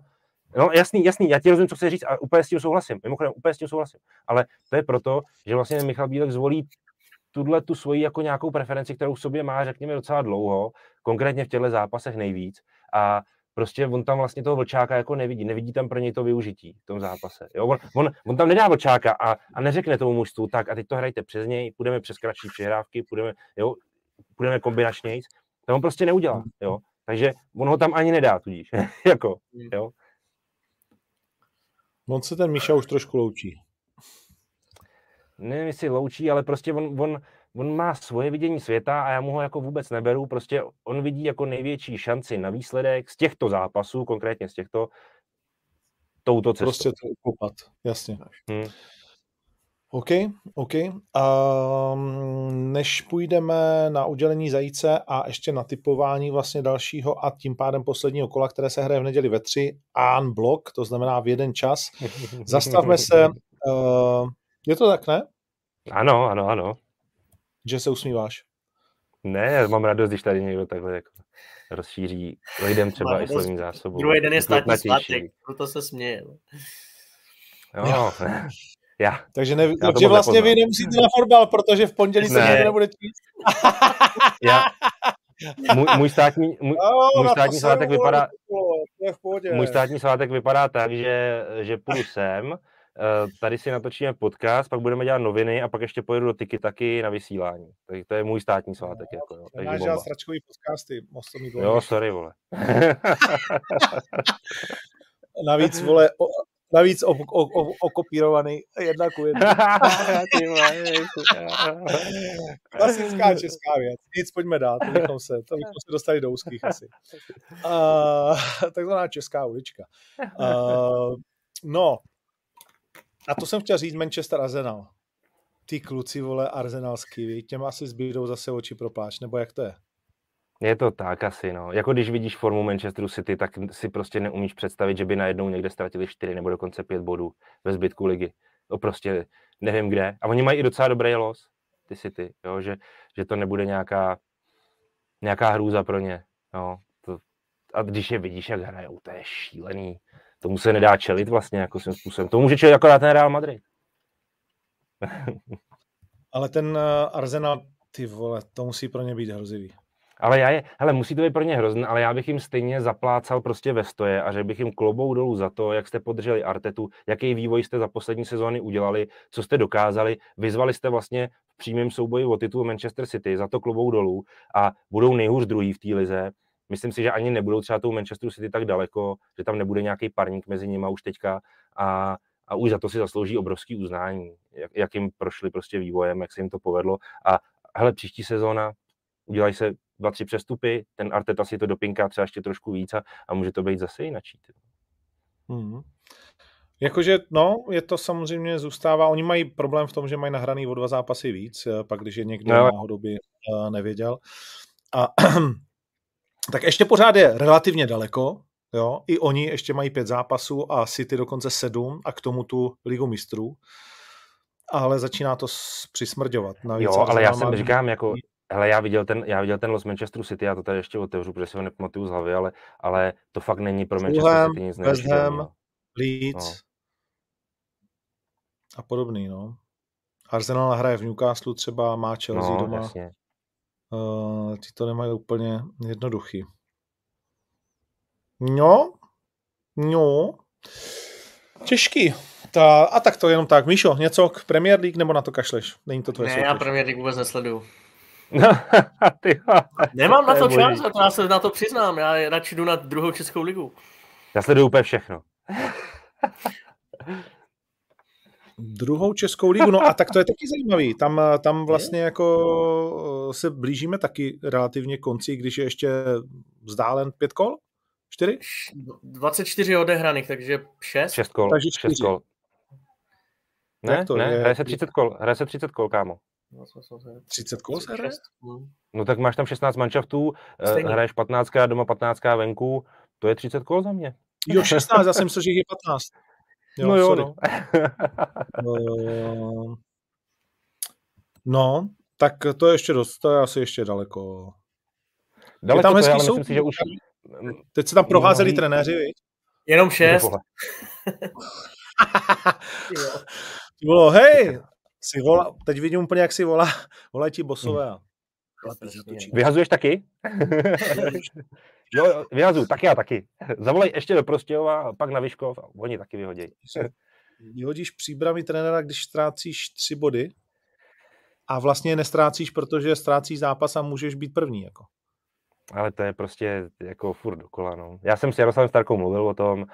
No jasný, jasný, já ti rozumím, co chci říct a úplně s tím souhlasím. Mimochodem, úplně s tím souhlasím. Ale to je proto, že vlastně Michal Bílek zvolí tuhle tu svoji jako nějakou preferenci, kterou v sobě má, řekněme, docela dlouho, konkrétně v těchto zápasech nejvíc. A prostě on tam vlastně toho vlčáka jako nevidí, nevidí tam pro něj to využití v tom zápase. Jo? On, on, on, tam nedá vlčáka a, a neřekne tomu mužstvu, tak a teď to hrajte přes něj, půjdeme přes kratší přihrávky, půjdeme, jo, půjdeme kombinačnějc. To on prostě neudělá, jo. Takže on ho tam ani nedá tudíž, [laughs] jako, jo. On se ten Míša už trošku loučí. Nevím, jestli loučí, ale prostě on, on, on má svoje vidění světa a já mu ho jako vůbec neberu. Prostě on vidí jako největší šanci na výsledek z těchto zápasů, konkrétně z těchto, touto cestou. Prostě to ukopat, jasně. Hmm. OK, OK. Um, než půjdeme na udělení zajíce a ještě na typování vlastně dalšího a tím pádem posledního kola, které se hraje v neděli ve tři, an blok, to znamená v jeden čas, zastavme se. Uh, [laughs] je to tak, ne? Ano, ano, ano. Že se usmíváš? Ne, já mám radost, když tady někdo takhle jako rozšíří lidem třeba i slovní zásobu. Druhý den je státní svátek, proto se směje. Jo, [laughs] já. Takže, ne, já takže vlastně nepoznám. vy nemusíte na fotbal, protože v pondělí ne. se někdo nebude číst. [laughs] já, můj, můj státní, můj, no, můj státní svátek vypadá, můj státní svátek vypadá tak, že, že půjdu sem, tady si natočíme podcast, pak budeme dělat noviny a pak ještě pojedu do Tiki taky na vysílání. Takže to je můj státní svátek. No, jako, jo. Takže máš dělat sračkový podcasty, mostový Jo, sorry, vole. [laughs] navíc, vole, o, navíc o, o, o, okopírovaný jedna ku. [laughs] Klasická česká věc. Nic, pojďme dát, to bychom se, to bychom se dostali do úzkých asi. Uh, [laughs] takzvaná česká ulička. Uh, no, a to jsem chtěl říct Manchester Arsenal. Ty kluci, vole, arsenalský, těm asi zbydou zase oči pro pláč, nebo jak to je? Je to tak asi, no. Jako když vidíš formu Manchesteru City, tak si prostě neumíš představit, že by najednou někde ztratili 4 nebo dokonce 5 bodů ve zbytku ligy. To prostě nevím kde. A oni mají i docela dobrý los, ty City, jo? Že, že to nebude nějaká, nějaká hrůza pro ně. Jo? To, a když je vidíš, jak hrajou, to je šílený tomu se nedá čelit vlastně jako svým způsobem. To může čelit akorát ten Real Madrid. [laughs] Ale ten eh, Arsenal, ty vole, to musí pro ně být hrozivý. Ale já je, hele, musí to být pro ně hrozný, ale já bych jim stejně zaplácal prostě ve stoje a že bych jim klobou dolů za to, jak jste podrželi Artetu, jaký vývoj jste za poslední sezóny udělali, co jste dokázali, vyzvali jste vlastně v přímém souboji o titul Manchester City, za to klobou dolů a budou nejhůř druhý v té lize myslím si, že ani nebudou třeba tou Manchesteru City tak daleko, že tam nebude nějaký parník mezi nimi už teďka a, a už za to si zaslouží obrovský uznání, jak, jak jim prošli prostě vývojem, jak se jim to povedlo a hele, příští sezóna udělají se dva, tři přestupy, ten Arteta si to dopinká třeba ještě trošku víc a, a může to být zase jinačí. Hmm. Jakože, no, je to samozřejmě zůstává, oni mají problém v tom, že mají nahraný o dva zápasy víc, eh, pak když je někdo no. náhodou by uh, nevěděl. A [clears throat] tak ještě pořád je relativně daleko, jo, i oni ještě mají pět zápasů a City dokonce sedm a k tomu tu ligu mistrů, ale začíná to přismrďovat. Navíc jo, ale já jsem říkám, jako, hele, já viděl ten, já viděl ten Los Manchester City, já to tady ještě otevřu, protože si ho nepamatuju z hlavy, ale, ale to fakt není pro Manchester City nic West Ham, Leeds no. a podobný, no. Arsenal hraje v Newcastle třeba, má Chelsea no, doma. Jasně. Uh, ty to nemají úplně jednoduchý. No, no, těžký. Ta, a tak to jenom tak. Míšo, něco k Premier League nebo na to kašleš? Není to tvoje Ne, soutěž. já Premier League vůbec nesleduju. [laughs] Nemám na to čas, já se na to přiznám. Já radši jdu na druhou českou ligu. Já sleduju úplně všechno. [laughs] Druhou českou ligu, no a tak to je taky zajímavý. Tam, tam vlastně jako se blížíme taky relativně konci, když je ještě vzdálen pět kol? Čtyři? 24 odehraných, takže šest? Šest kol. Takže čtyři. Šest kol. Ne, to ne, je... hraje se 30 kol, hraje se 30 kol, kámo. 30 kol se hraje? No tak máš tam 16 manšaftů, eh, Stejně. hraješ 15 doma, 15 venku, to je 30 kol za mě. Jo, 16, já jsem myslel, že je 15. Jo, no jo, sorry. no. [laughs] uh, no, tak to je ještě dost, to je asi ještě daleko. Daleko je tam hezký to je, ale myslím si, že už... Teď se tam proházeli no, trenéři, viď? Jenom šest. [laughs] bylo, hej, si volá, teď vidím úplně, jak si volá, volá ti bosové. Hmm. Vyhazuješ taky? [laughs] jo, vyhazuju, tak já taky. [laughs] Zavolej ještě do Prostějova, pak na Vyškov a oni taky vyhodějí. Vyhodíš příbramy trenéra, když ztrácíš tři body a vlastně nestrácíš, protože ztrácíš zápas a můžeš být první. Jako. Ale to je prostě jako furt dokola. No. Já jsem s Jaroslavem Starkou mluvil o tom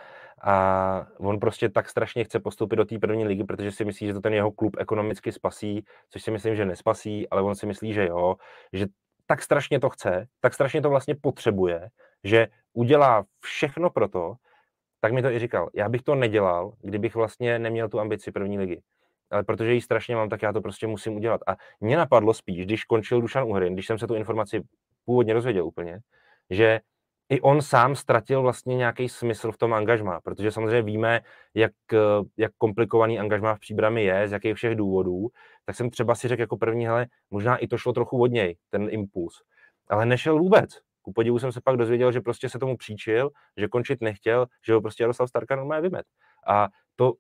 a on prostě tak strašně chce postoupit do té první ligy, protože si myslí, že to ten jeho klub ekonomicky spasí, což si myslím, že nespasí, ale on si myslí, že jo, že tak strašně to chce, tak strašně to vlastně potřebuje, že udělá všechno pro to, tak mi to i říkal. Já bych to nedělal, kdybych vlastně neměl tu ambici první ligy. Ale protože ji strašně mám, tak já to prostě musím udělat. A mě napadlo spíš, když končil Dušan Uhrin, když jsem se tu informaci původně dozvěděl úplně, že i on sám ztratil vlastně nějaký smysl v tom angažmá, protože samozřejmě víme, jak, jak komplikovaný angažmá v příbrami je, z jakých všech důvodů, tak jsem třeba si řekl jako první, hele, možná i to šlo trochu od něj, ten impuls. Ale nešel vůbec. Ku podivu jsem se pak dozvěděl, že prostě se tomu příčil, že končit nechtěl, že ho prostě Jaroslav Starka normálně vymet. A to,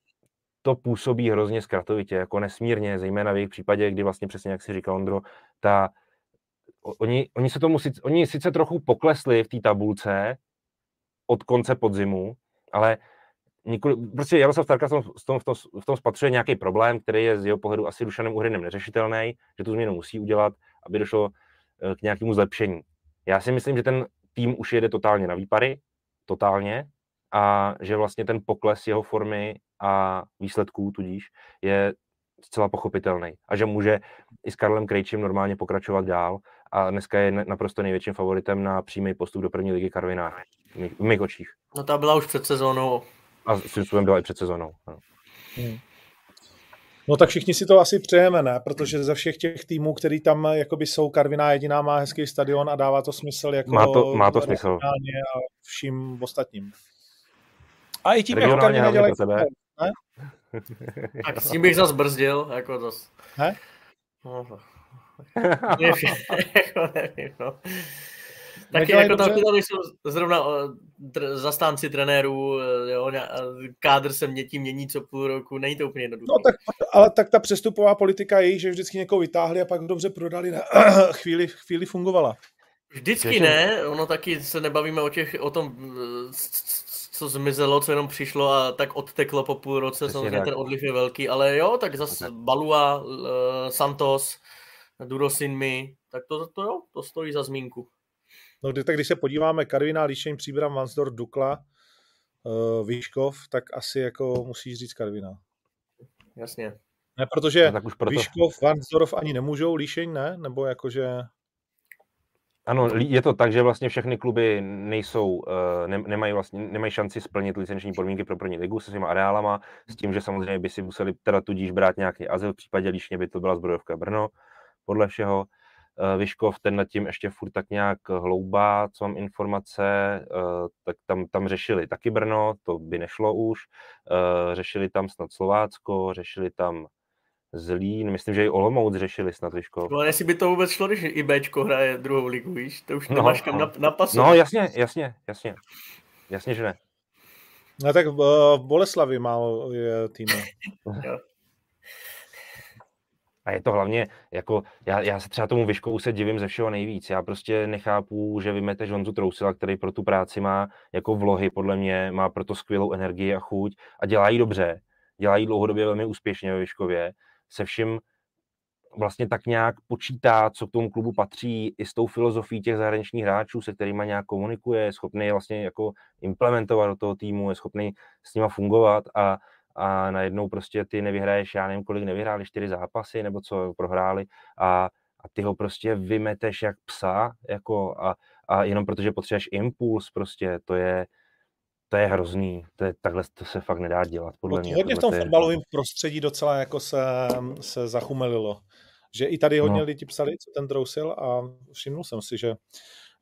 to působí hrozně zkratovitě, jako nesmírně, zejména v jejich případě, kdy vlastně přesně, jak si říkal Ondro, ta, oni, oni, se tomu, oni sice trochu poklesli v té tabulce od konce podzimu, ale nikoli, prostě Jaroslav Starka v tom, v, tom, v, tom, spatřuje nějaký problém, který je z jeho pohledu asi Dušanem Uhrynem neřešitelný, že tu změnu musí udělat, aby došlo eh, k nějakému zlepšení. Já si myslím, že ten tým už jede totálně na výpary, totálně, a že vlastně ten pokles jeho formy a výsledků tudíž je zcela pochopitelný a že může i s Karlem Krejčím normálně pokračovat dál a dneska je naprosto největším favoritem na přímý postup do první ligy Karviná v mých očích. No ta byla už před sezónou. A s tím byla i před sezónou. No. Hmm. No tak všichni si to asi přejeme, ne? Protože ze všech těch týmů, který tam jakoby jsou, Karviná jediná má hezký stadion a dává to smysl jako má to, má to smysl. a vším ostatním. A i tím, jako Karviná dělají ne? Tak s tím bych zase brzdil, jako zase. Ne? No, [laughs] jako nevím, no. Taky jako tam, tam jsou zrovna tr- zastánci trenérů, eh, jo, kádr se mě tím mění co půl roku, není to úplně jednoduché. No tak, ale tak ta přestupová politika je, že vždycky někoho vytáhli a pak dobře prodali, ne? [clears throat] chvíli, chvíli fungovala. Vždycky ne, ono taky se nebavíme o těch, o tom, co zmizelo, co jenom přišlo a tak odteklo po půl roce, samozřejmě ten odliv je velký, ale jo, tak zase Balua, Santos, Durosinmi, tak to, to jo, to stojí za zmínku. No, tak když se podíváme, Karviná, Líšeň, Příbram, Vansdor, Dukla, uh, Výškov, tak asi jako musíš říct Karviná. Jasně. Ne, protože no, tak už proto... Výškov, Vansdorf ani nemůžou, Líšeň ne? Nebo jakože... Ano, je to tak, že vlastně všechny kluby nejsou, eh, ne, nemají, vlastně, nemají šanci splnit licenční podmínky pro první ligu se svýma areálama, s tím, že samozřejmě by si museli teda tudíž brát nějaký azyl, v případě Líšně by to byla zbrojovka Brno, podle všeho. Eh, Vyškov ten nad tím ještě furt tak nějak hloubá, co mám informace, eh, tak tam, tam řešili taky Brno, to by nešlo už, eh, řešili tam snad Slovácko, řešili tam Zlín, myslím, že i Olomouc řešili snad Vyškov. No ale jestli by to vůbec šlo, když i Bčko hraje druhou ligu, víš, to už no, nemáš kam no. na, na pasu. No jasně, jasně, jasně, jasně, že ne. No tak v Boleslavi málo je tým. [laughs] A je to hlavně, jako, já, já se třeba tomu Vyškovu se divím ze všeho nejvíc. Já prostě nechápu, že vymeteš Honzu Trousila, který pro tu práci má jako vlohy, podle mě, má proto skvělou energii a chuť a dělá ji dobře. Dělá ji dlouhodobě velmi úspěšně ve Vyškově. Se vším vlastně tak nějak počítá, co k tomu klubu patří, i s tou filozofií těch zahraničních hráčů, se kterými nějak komunikuje, je schopný vlastně jako implementovat do toho týmu, je schopný s nima fungovat a a najednou prostě ty nevyhraješ, já nevím, kolik nevyhráli, čtyři zápasy nebo co prohráli a, a ty ho prostě vymeteš jak psa, jako a, a jenom protože potřebuješ impuls, prostě to je, to je hrozný, to je, takhle to se fakt nedá dělat, podle no, mě. Hodně v tom je... fotbalovém prostředí docela jako se, se zachumelilo, že i tady hodně no. lidí psali, co ten trousil a všimnul jsem si, že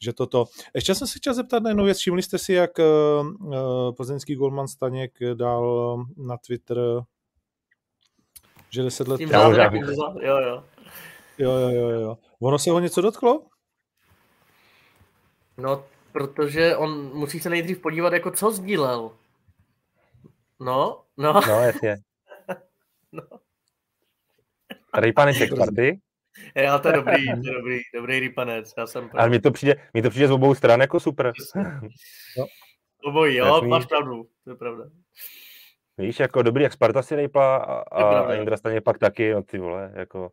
že toto. Ještě jsem se chtěl zeptat na jednu věc. Všimli jste si, jak uh, plzeňský golman Staněk dal na Twitter, že 10 let... Tím jo, jo, jo. Jo, jo, jo, jo. Ono se ho něco dotklo? No, protože on musí se nejdřív podívat, jako co sdílel. No, no. No, jasně. [laughs] no. Rejpaneček Sparty. [laughs] Já to je dobrý, to je [laughs] dobrý, dobrý rypanec. Já jsem Ale mi to přijde, mi to přijde z obou stran jako super. [laughs] no. Obojí, jo, Jasný. máš pravdu, to je pravda. Víš, jako dobrý, jak Sparta si rejpla a, a, a Indra Staně pak taky, no ty vole, jako...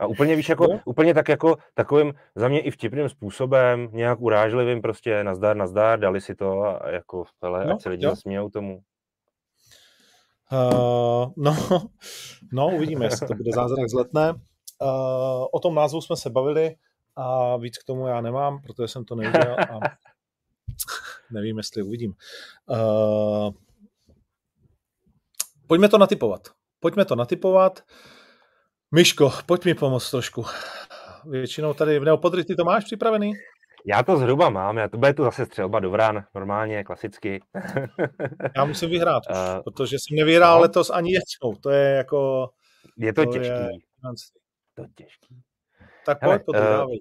A úplně víš, jako, no. úplně tak jako takovým za mě i vtipným způsobem, nějak urážlivým prostě, nazdar, nazdar, dali si to a jako, hele, no, ať se lidi zasmějou tomu. Uh, no, no, uvidíme, jestli to bude zázrak z letné. Uh, o tom názvu jsme se bavili a víc k tomu já nemám, protože jsem to neviděl a [laughs] nevím, jestli uvidím. Uh, pojďme to natypovat. Pojďme to natypovat. Myško, pojď mi pomoct trošku. Většinou tady, nebo Podry, ty to máš připravený? Já to zhruba mám, já to bude tu zase střelba do vrán, normálně, klasicky. [laughs] já musím vyhrát, už, uh, protože jsem nevyhrál no. letos ani jednou, to je jako... Je to, to těžký. Je, to těžký. Tak Hele, pojď, uh, dávej.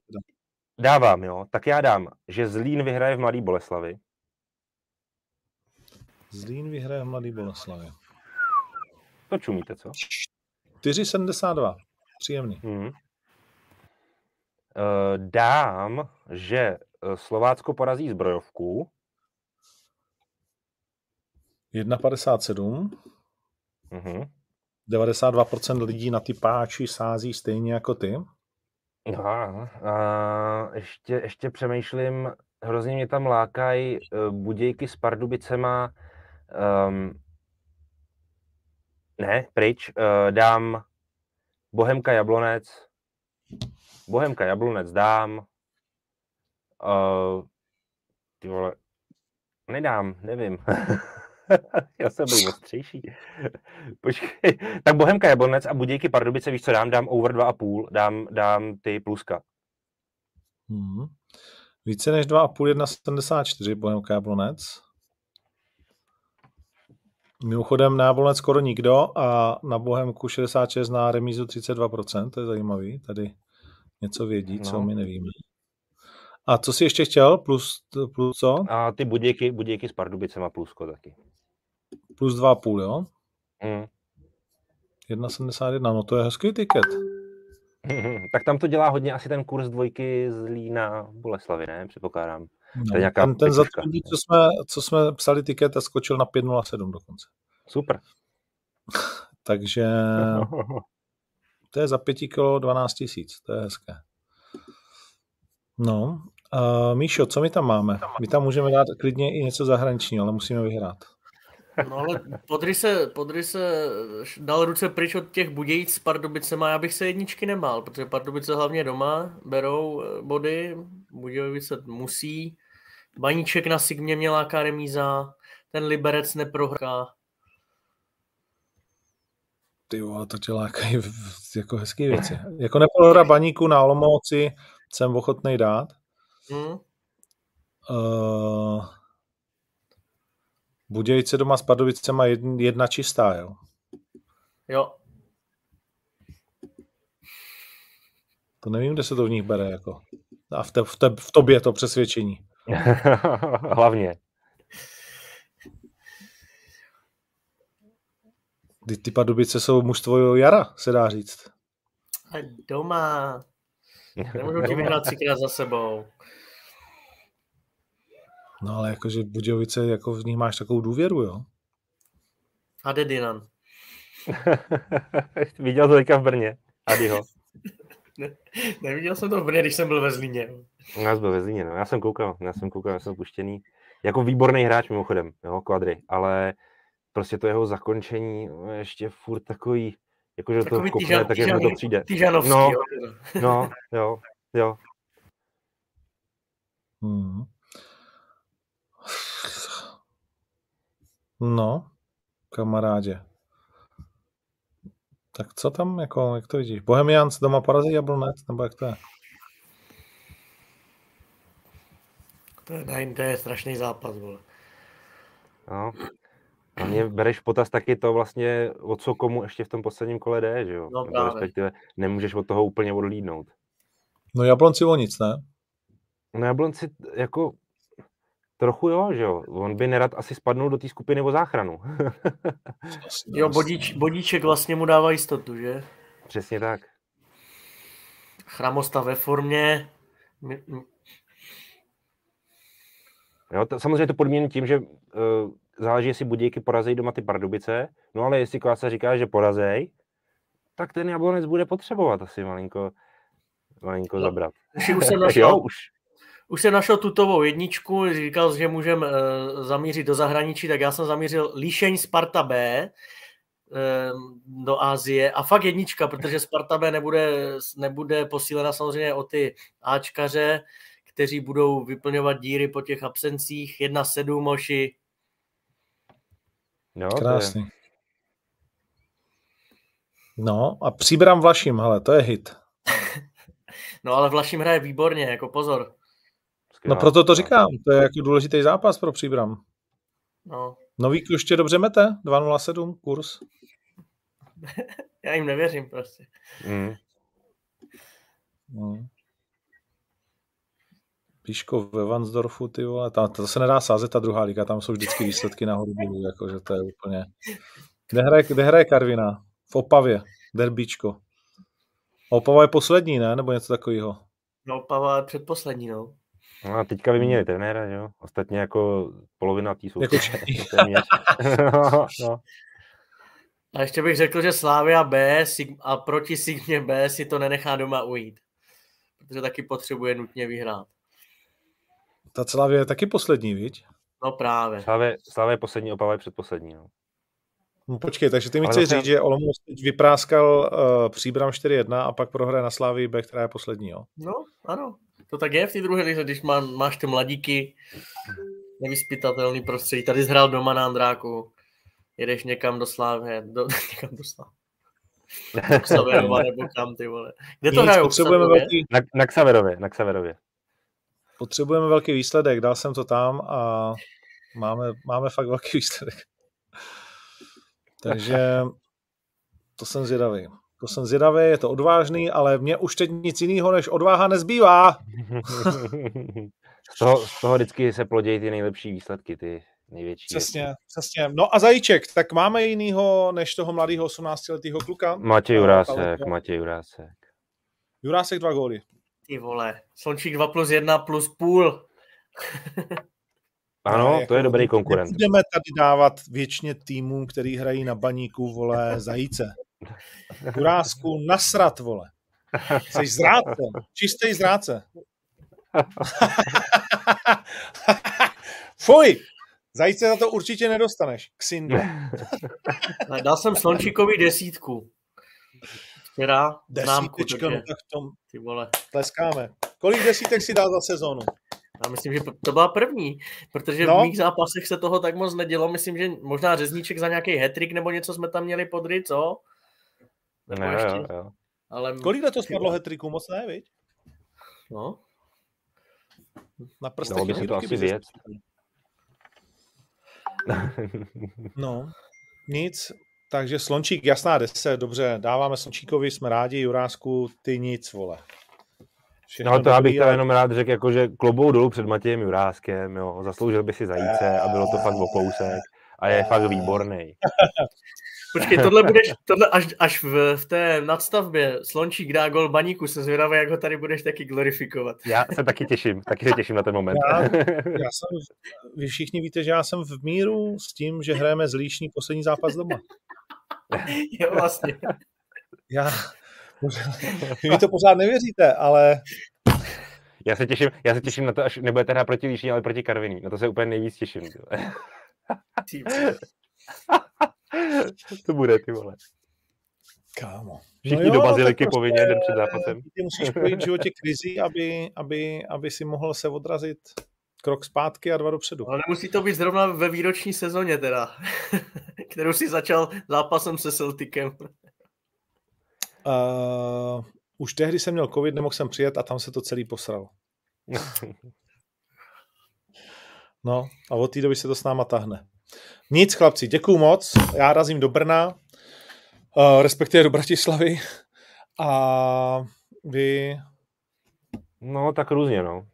Dávám, jo. Tak já dám, že Zlín vyhraje v Mladý Boleslavi. Zlín vyhraje v Mladý Boleslavi. To čumíte, co? 4,72. Příjemný. Hmm. Dám, že eh, Slovácko porazí zbrojovku. 1,57. Mm-hmm. 92% lidí na ty páči sází stejně jako ty. No, a ještě, ještě přemýšlím, hrozně mě tam lákají uh, budějky s Pardubicema. Um, ne, pryč. Uh, dám Bohemka Jablonec. Bohemka Jablonec dám. Uh, ty vole, nedám, nevím. [laughs] [laughs] Já jsem byl ostřejší. [laughs] Počkej. Tak Bohemka Jablonec a Budějky Pardubice, víš co dám? Dám over 2,5, dám, dám ty pluska. Hmm. Více než 2,5, 1,74 Bohemka Jablonec. Mimochodem na Jablonec skoro nikdo a na Bohemku 66 na remízu 32%, to je zajímavý. Tady něco vědí, no. co my nevíme. A co jsi ještě chtěl? Plus, plus co? A ty budějky, budějky s Pardubicema plusko taky. Plus 2,5, jo? Mm. 1,71, no to je hezký tiket. [laughs] tak tam to dělá hodně asi ten kurz dvojky z Lína Boleslavy, ne? Předpokládám. No, to ten, ten za co jsme, co jsme psali tiket, a skočil na 5,07 dokonce. Super. [laughs] Takže [laughs] to je za 5 kilo 12 tisíc, to je hezké. No, uh, Míšo, co my tam máme? My tam můžeme dát klidně i něco zahraničního, ale musíme vyhrát. No ale Podry se, Podry se dal ruce pryč od těch Budějíc s Pardubicema, já bych se jedničky nemal, protože Pardubice hlavně doma berou eh, body, Budějovice musí, Baníček na Sigmě měla remíza, ten Liberec neprohrá. Ty jo, to tě lákají jako hezké věci. Jako neprohra Baníku na Olomouci jsem ochotný dát. Hmm. Uh, Budějice doma s Pardubicema jedna, jedna čistá, jo? Jo. To nevím, kde se to v nich bere, jako. A v, te, v, te, v tobě to přesvědčení. [laughs] Hlavně. Ty, ty Pardubice jsou mužstvo jara, se dá říct. A doma. Nemůžu [laughs] ti vyhrát třikrát za sebou. No ale jakože Budějovice, jako v nich máš takovou důvěru, jo? A Dedinan. [laughs] Viděl to teďka v Brně. Adiho. ne, [laughs] neviděl jsem to v Brně, když jsem byl ve Zlíně. Já jsem byl ve Zlíně, no. Já jsem koukal, já jsem koukal, já jsem puštěný. Jako výborný hráč mimochodem, jo, kvadry, ale prostě to jeho zakončení ještě furt takový, jakože to kopne, tak jak to přijde. Týžanovský, no, no, jo, jo. Hmm. No, kamarádě. Tak co tam, jako, jak to vidíš? Bohemians doma porazí Jablonec, nebo jak to je? To je, to je strašný zápas, vole. No. A mě bereš potaz taky to vlastně, o co komu ještě v tom posledním kole jde, že jo? No, Nebo respektive nemůžeš od toho úplně odlídnout. No Jablonci o nic, ne? No Jablonci jako Trochu jo, že jo. On by nerad asi spadnul do té skupiny o záchranu. [laughs] jo, bodíč, bodíček vlastně mu dává jistotu, že? Přesně tak. Chramosta ve formě. Jo, to, samozřejmě to podmíněn tím, že uh, záleží, jestli Budějky porazí doma ty Pardubice, no ale jestli Kvása říká, že porazej, tak ten Jablonec bude potřebovat asi malinko, malinko no. zabrat. Už jsem [laughs] našel, jo, už. Už jsem našel tutovou jedničku, říkal, že můžeme uh, zamířit do zahraničí, tak já jsem zamířil Líšeň Sparta B, do Ázie a fakt jednička, protože Sparta B nebude, nebude posílena samozřejmě o ty Ačkaře, kteří budou vyplňovat díry po těch absencích. 1-7 moši. Jo, Krásný. No a příbram Vlaším, hele, to je hit. [laughs] no ale Vlaším hraje výborně, jako pozor. No proto to říkám, to je jako důležitý zápas pro příbram. No. Nový ještě dobře mete, 2.07 kurz. [laughs] Já jim nevěřím prostě. Mm. No. Píško ve Vansdorfu, ty vole, tam, to se nedá sázet ta druhá liga, tam jsou vždycky výsledky nahoru dolů, jakože to je úplně... Kde hraje, kde hraje Karvina? V Opavě, derbíčko. Opava je poslední, ne? Nebo něco takového? No, Opava je předposlední, no. No a teďka vyměnili trenéra, jo? Ostatně jako polovina tý jsou. Jako [laughs] [laughs] no, no. A ještě bych řekl, že Slávia B a proti Signě B si to nenechá doma ujít. Protože taky potřebuje nutně vyhrát. Ta Slávia je taky poslední, viď? No právě. Slávě, Slávě je poslední, Opava je předposlední. No. No počkej, takže ty mi chceš říct, že Olomouc teď vypráskal uh, příbram 4-1 a pak prohraje na Slávii B, která je poslední, jo? No, ano. To tak je v té druhé lize, když má, máš ty mladíky, nevyspytatelný prostředí. Tady zhrál doma na Andráku jedeš někam do Slávy, do, [laughs] někam do Slávy. Ksaverova [laughs] nebo kam, ty vole. Kde to hrajou? Potřebujeme velký... Na, na Ksaverově, na Ksaverově. Potřebujeme velký výsledek, dal jsem to tam a máme, máme fakt velký výsledek. Takže to jsem zvědavý. To jsem zvědavý, je to odvážný, ale mě už teď nic jiného než odváha nezbývá. [laughs] z, toho, z toho vždycky se plodějí ty nejlepší výsledky, ty největší. Přesně, přesně. No a zajíček, tak máme jinýho než toho mladého 18-letého kluka? Matěj Jurásek, Matěj Jurásek. Jurásek dva góly. Ty vole, Slončík 2 plus 1 plus půl. [laughs] ano, ne, to je jako dobrý konkurent. Budeme tady dávat věčně týmům, který hrají na baníku, vole, zajíce. Jurásku nasrat, vole. Jsi zrádce, čistý [laughs] zrádce. Fuj, Zajíce za to určitě nedostaneš. Ksindo. Dal jsem Slončíkovi desítku. Včera známku. Takže... No tak tom ty vole. tleskáme. Kolik desítek si dal za sezónu? Já myslím, že to byla první, protože no. v mých zápasech se toho tak moc nedělo. Myslím, že možná řezníček za nějaký hetrik nebo něco jsme tam měli podry, co? Nebo ne, ještě? Jo, jo. Ale... Kolik to spadlo hetriku? Moc ne, viď? No. Na prstech by si to asi věc. no, nic. Takže Slončík, jasná 10, dobře, dáváme Slončíkovi, jsme rádi, Jurásku, ty nic, vole. Všechno no to já bych to jenom rád řekl, jako, že klobou dolů před Matějem Juráskem, jo, zasloužil by si zajíce a bylo to fakt o kousek a je fakt výborný. [laughs] Počkej, tohle budeš, tohle až, až v, v té nadstavbě Slončík dá gol baníku, se zvědavý, jak ho tady budeš taky glorifikovat. Já se taky těším, taky se těším na ten moment. Já, [laughs] já jsem, vy všichni víte, že já jsem v míru s tím, že hrajeme z Líšní poslední zápas doma. [laughs] jo, vlastně. Já, vy to pořád nevěříte, ale já se těším, já se těším na to, až nebudete hrát proti Líšní, ale proti Karviní. Na to se úplně nejvíc těším. [laughs] to bude, ty vole. Kámo. Všichni no jo, do baziliky prostě, povinně den před zápasem. Ty musíš projít v životě krizi, aby, aby, aby si mohl se odrazit krok zpátky a dva dopředu. Ale nemusí to být zrovna ve výroční sezóně teda, [laughs] kterou si začal zápasem se Celticem. Uh, už tehdy jsem měl covid, nemohl jsem přijet a tam se to celý posral. [laughs] No a od té doby se to s náma tahne. Nic, chlapci, děkuju moc. Já razím do Brna, uh, respektive do Bratislavy. A vy No, tak různě, no.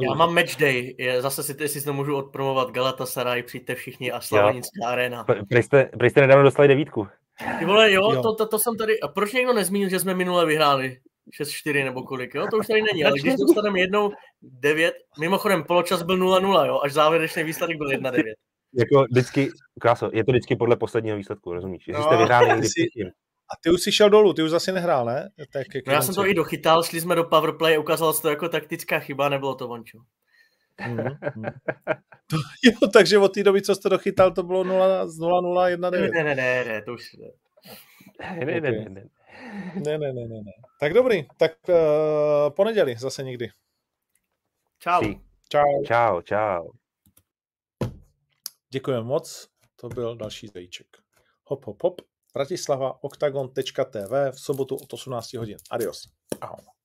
Já mám match day, je, zase si, si to můžu odpromovat Galatasaray, přijďte všichni a Slavonická arena. Jste, prej jste nedávno dostali devítku. Ty vole, jo, jo. To, to, to, jsem tady, a proč někdo nezmínil, že jsme minule vyhráli? 6-4 nebo kolik, jo, to už tady není, ale když dostaneme jednou 9, mimochodem poločas byl 0-0, jo, až závěrečný výsledek byl 1-9. Jako vždycky, kráso, je to vždycky podle posledního výsledku, rozumíš? Jestli no, jste vyhráli někdy jsi, a ty už jsi šel dolů, ty už zase nehrál, ne? Tak, no já jsem to i dochytal, šli jsme do powerplay, ukázalo se to jako taktická chyba, nebylo to vončo. Mm-hmm. [laughs] to, jo, takže od té doby, co jste dochytal, to bylo 0-0, 1 9 Ne, ne, ne, ne, to už... Ne, ne, ne, ne, ne. Ne, ne, ne, ne, ne. Tak dobrý, tak uh, poneděli zase někdy. Čau. Čau. Čau, čau. Děkujeme moc, to byl další zajíček. Hop, hop, hop. Bratislava, octagon.tv v sobotu od 18 hodin. Adios. Ahoj.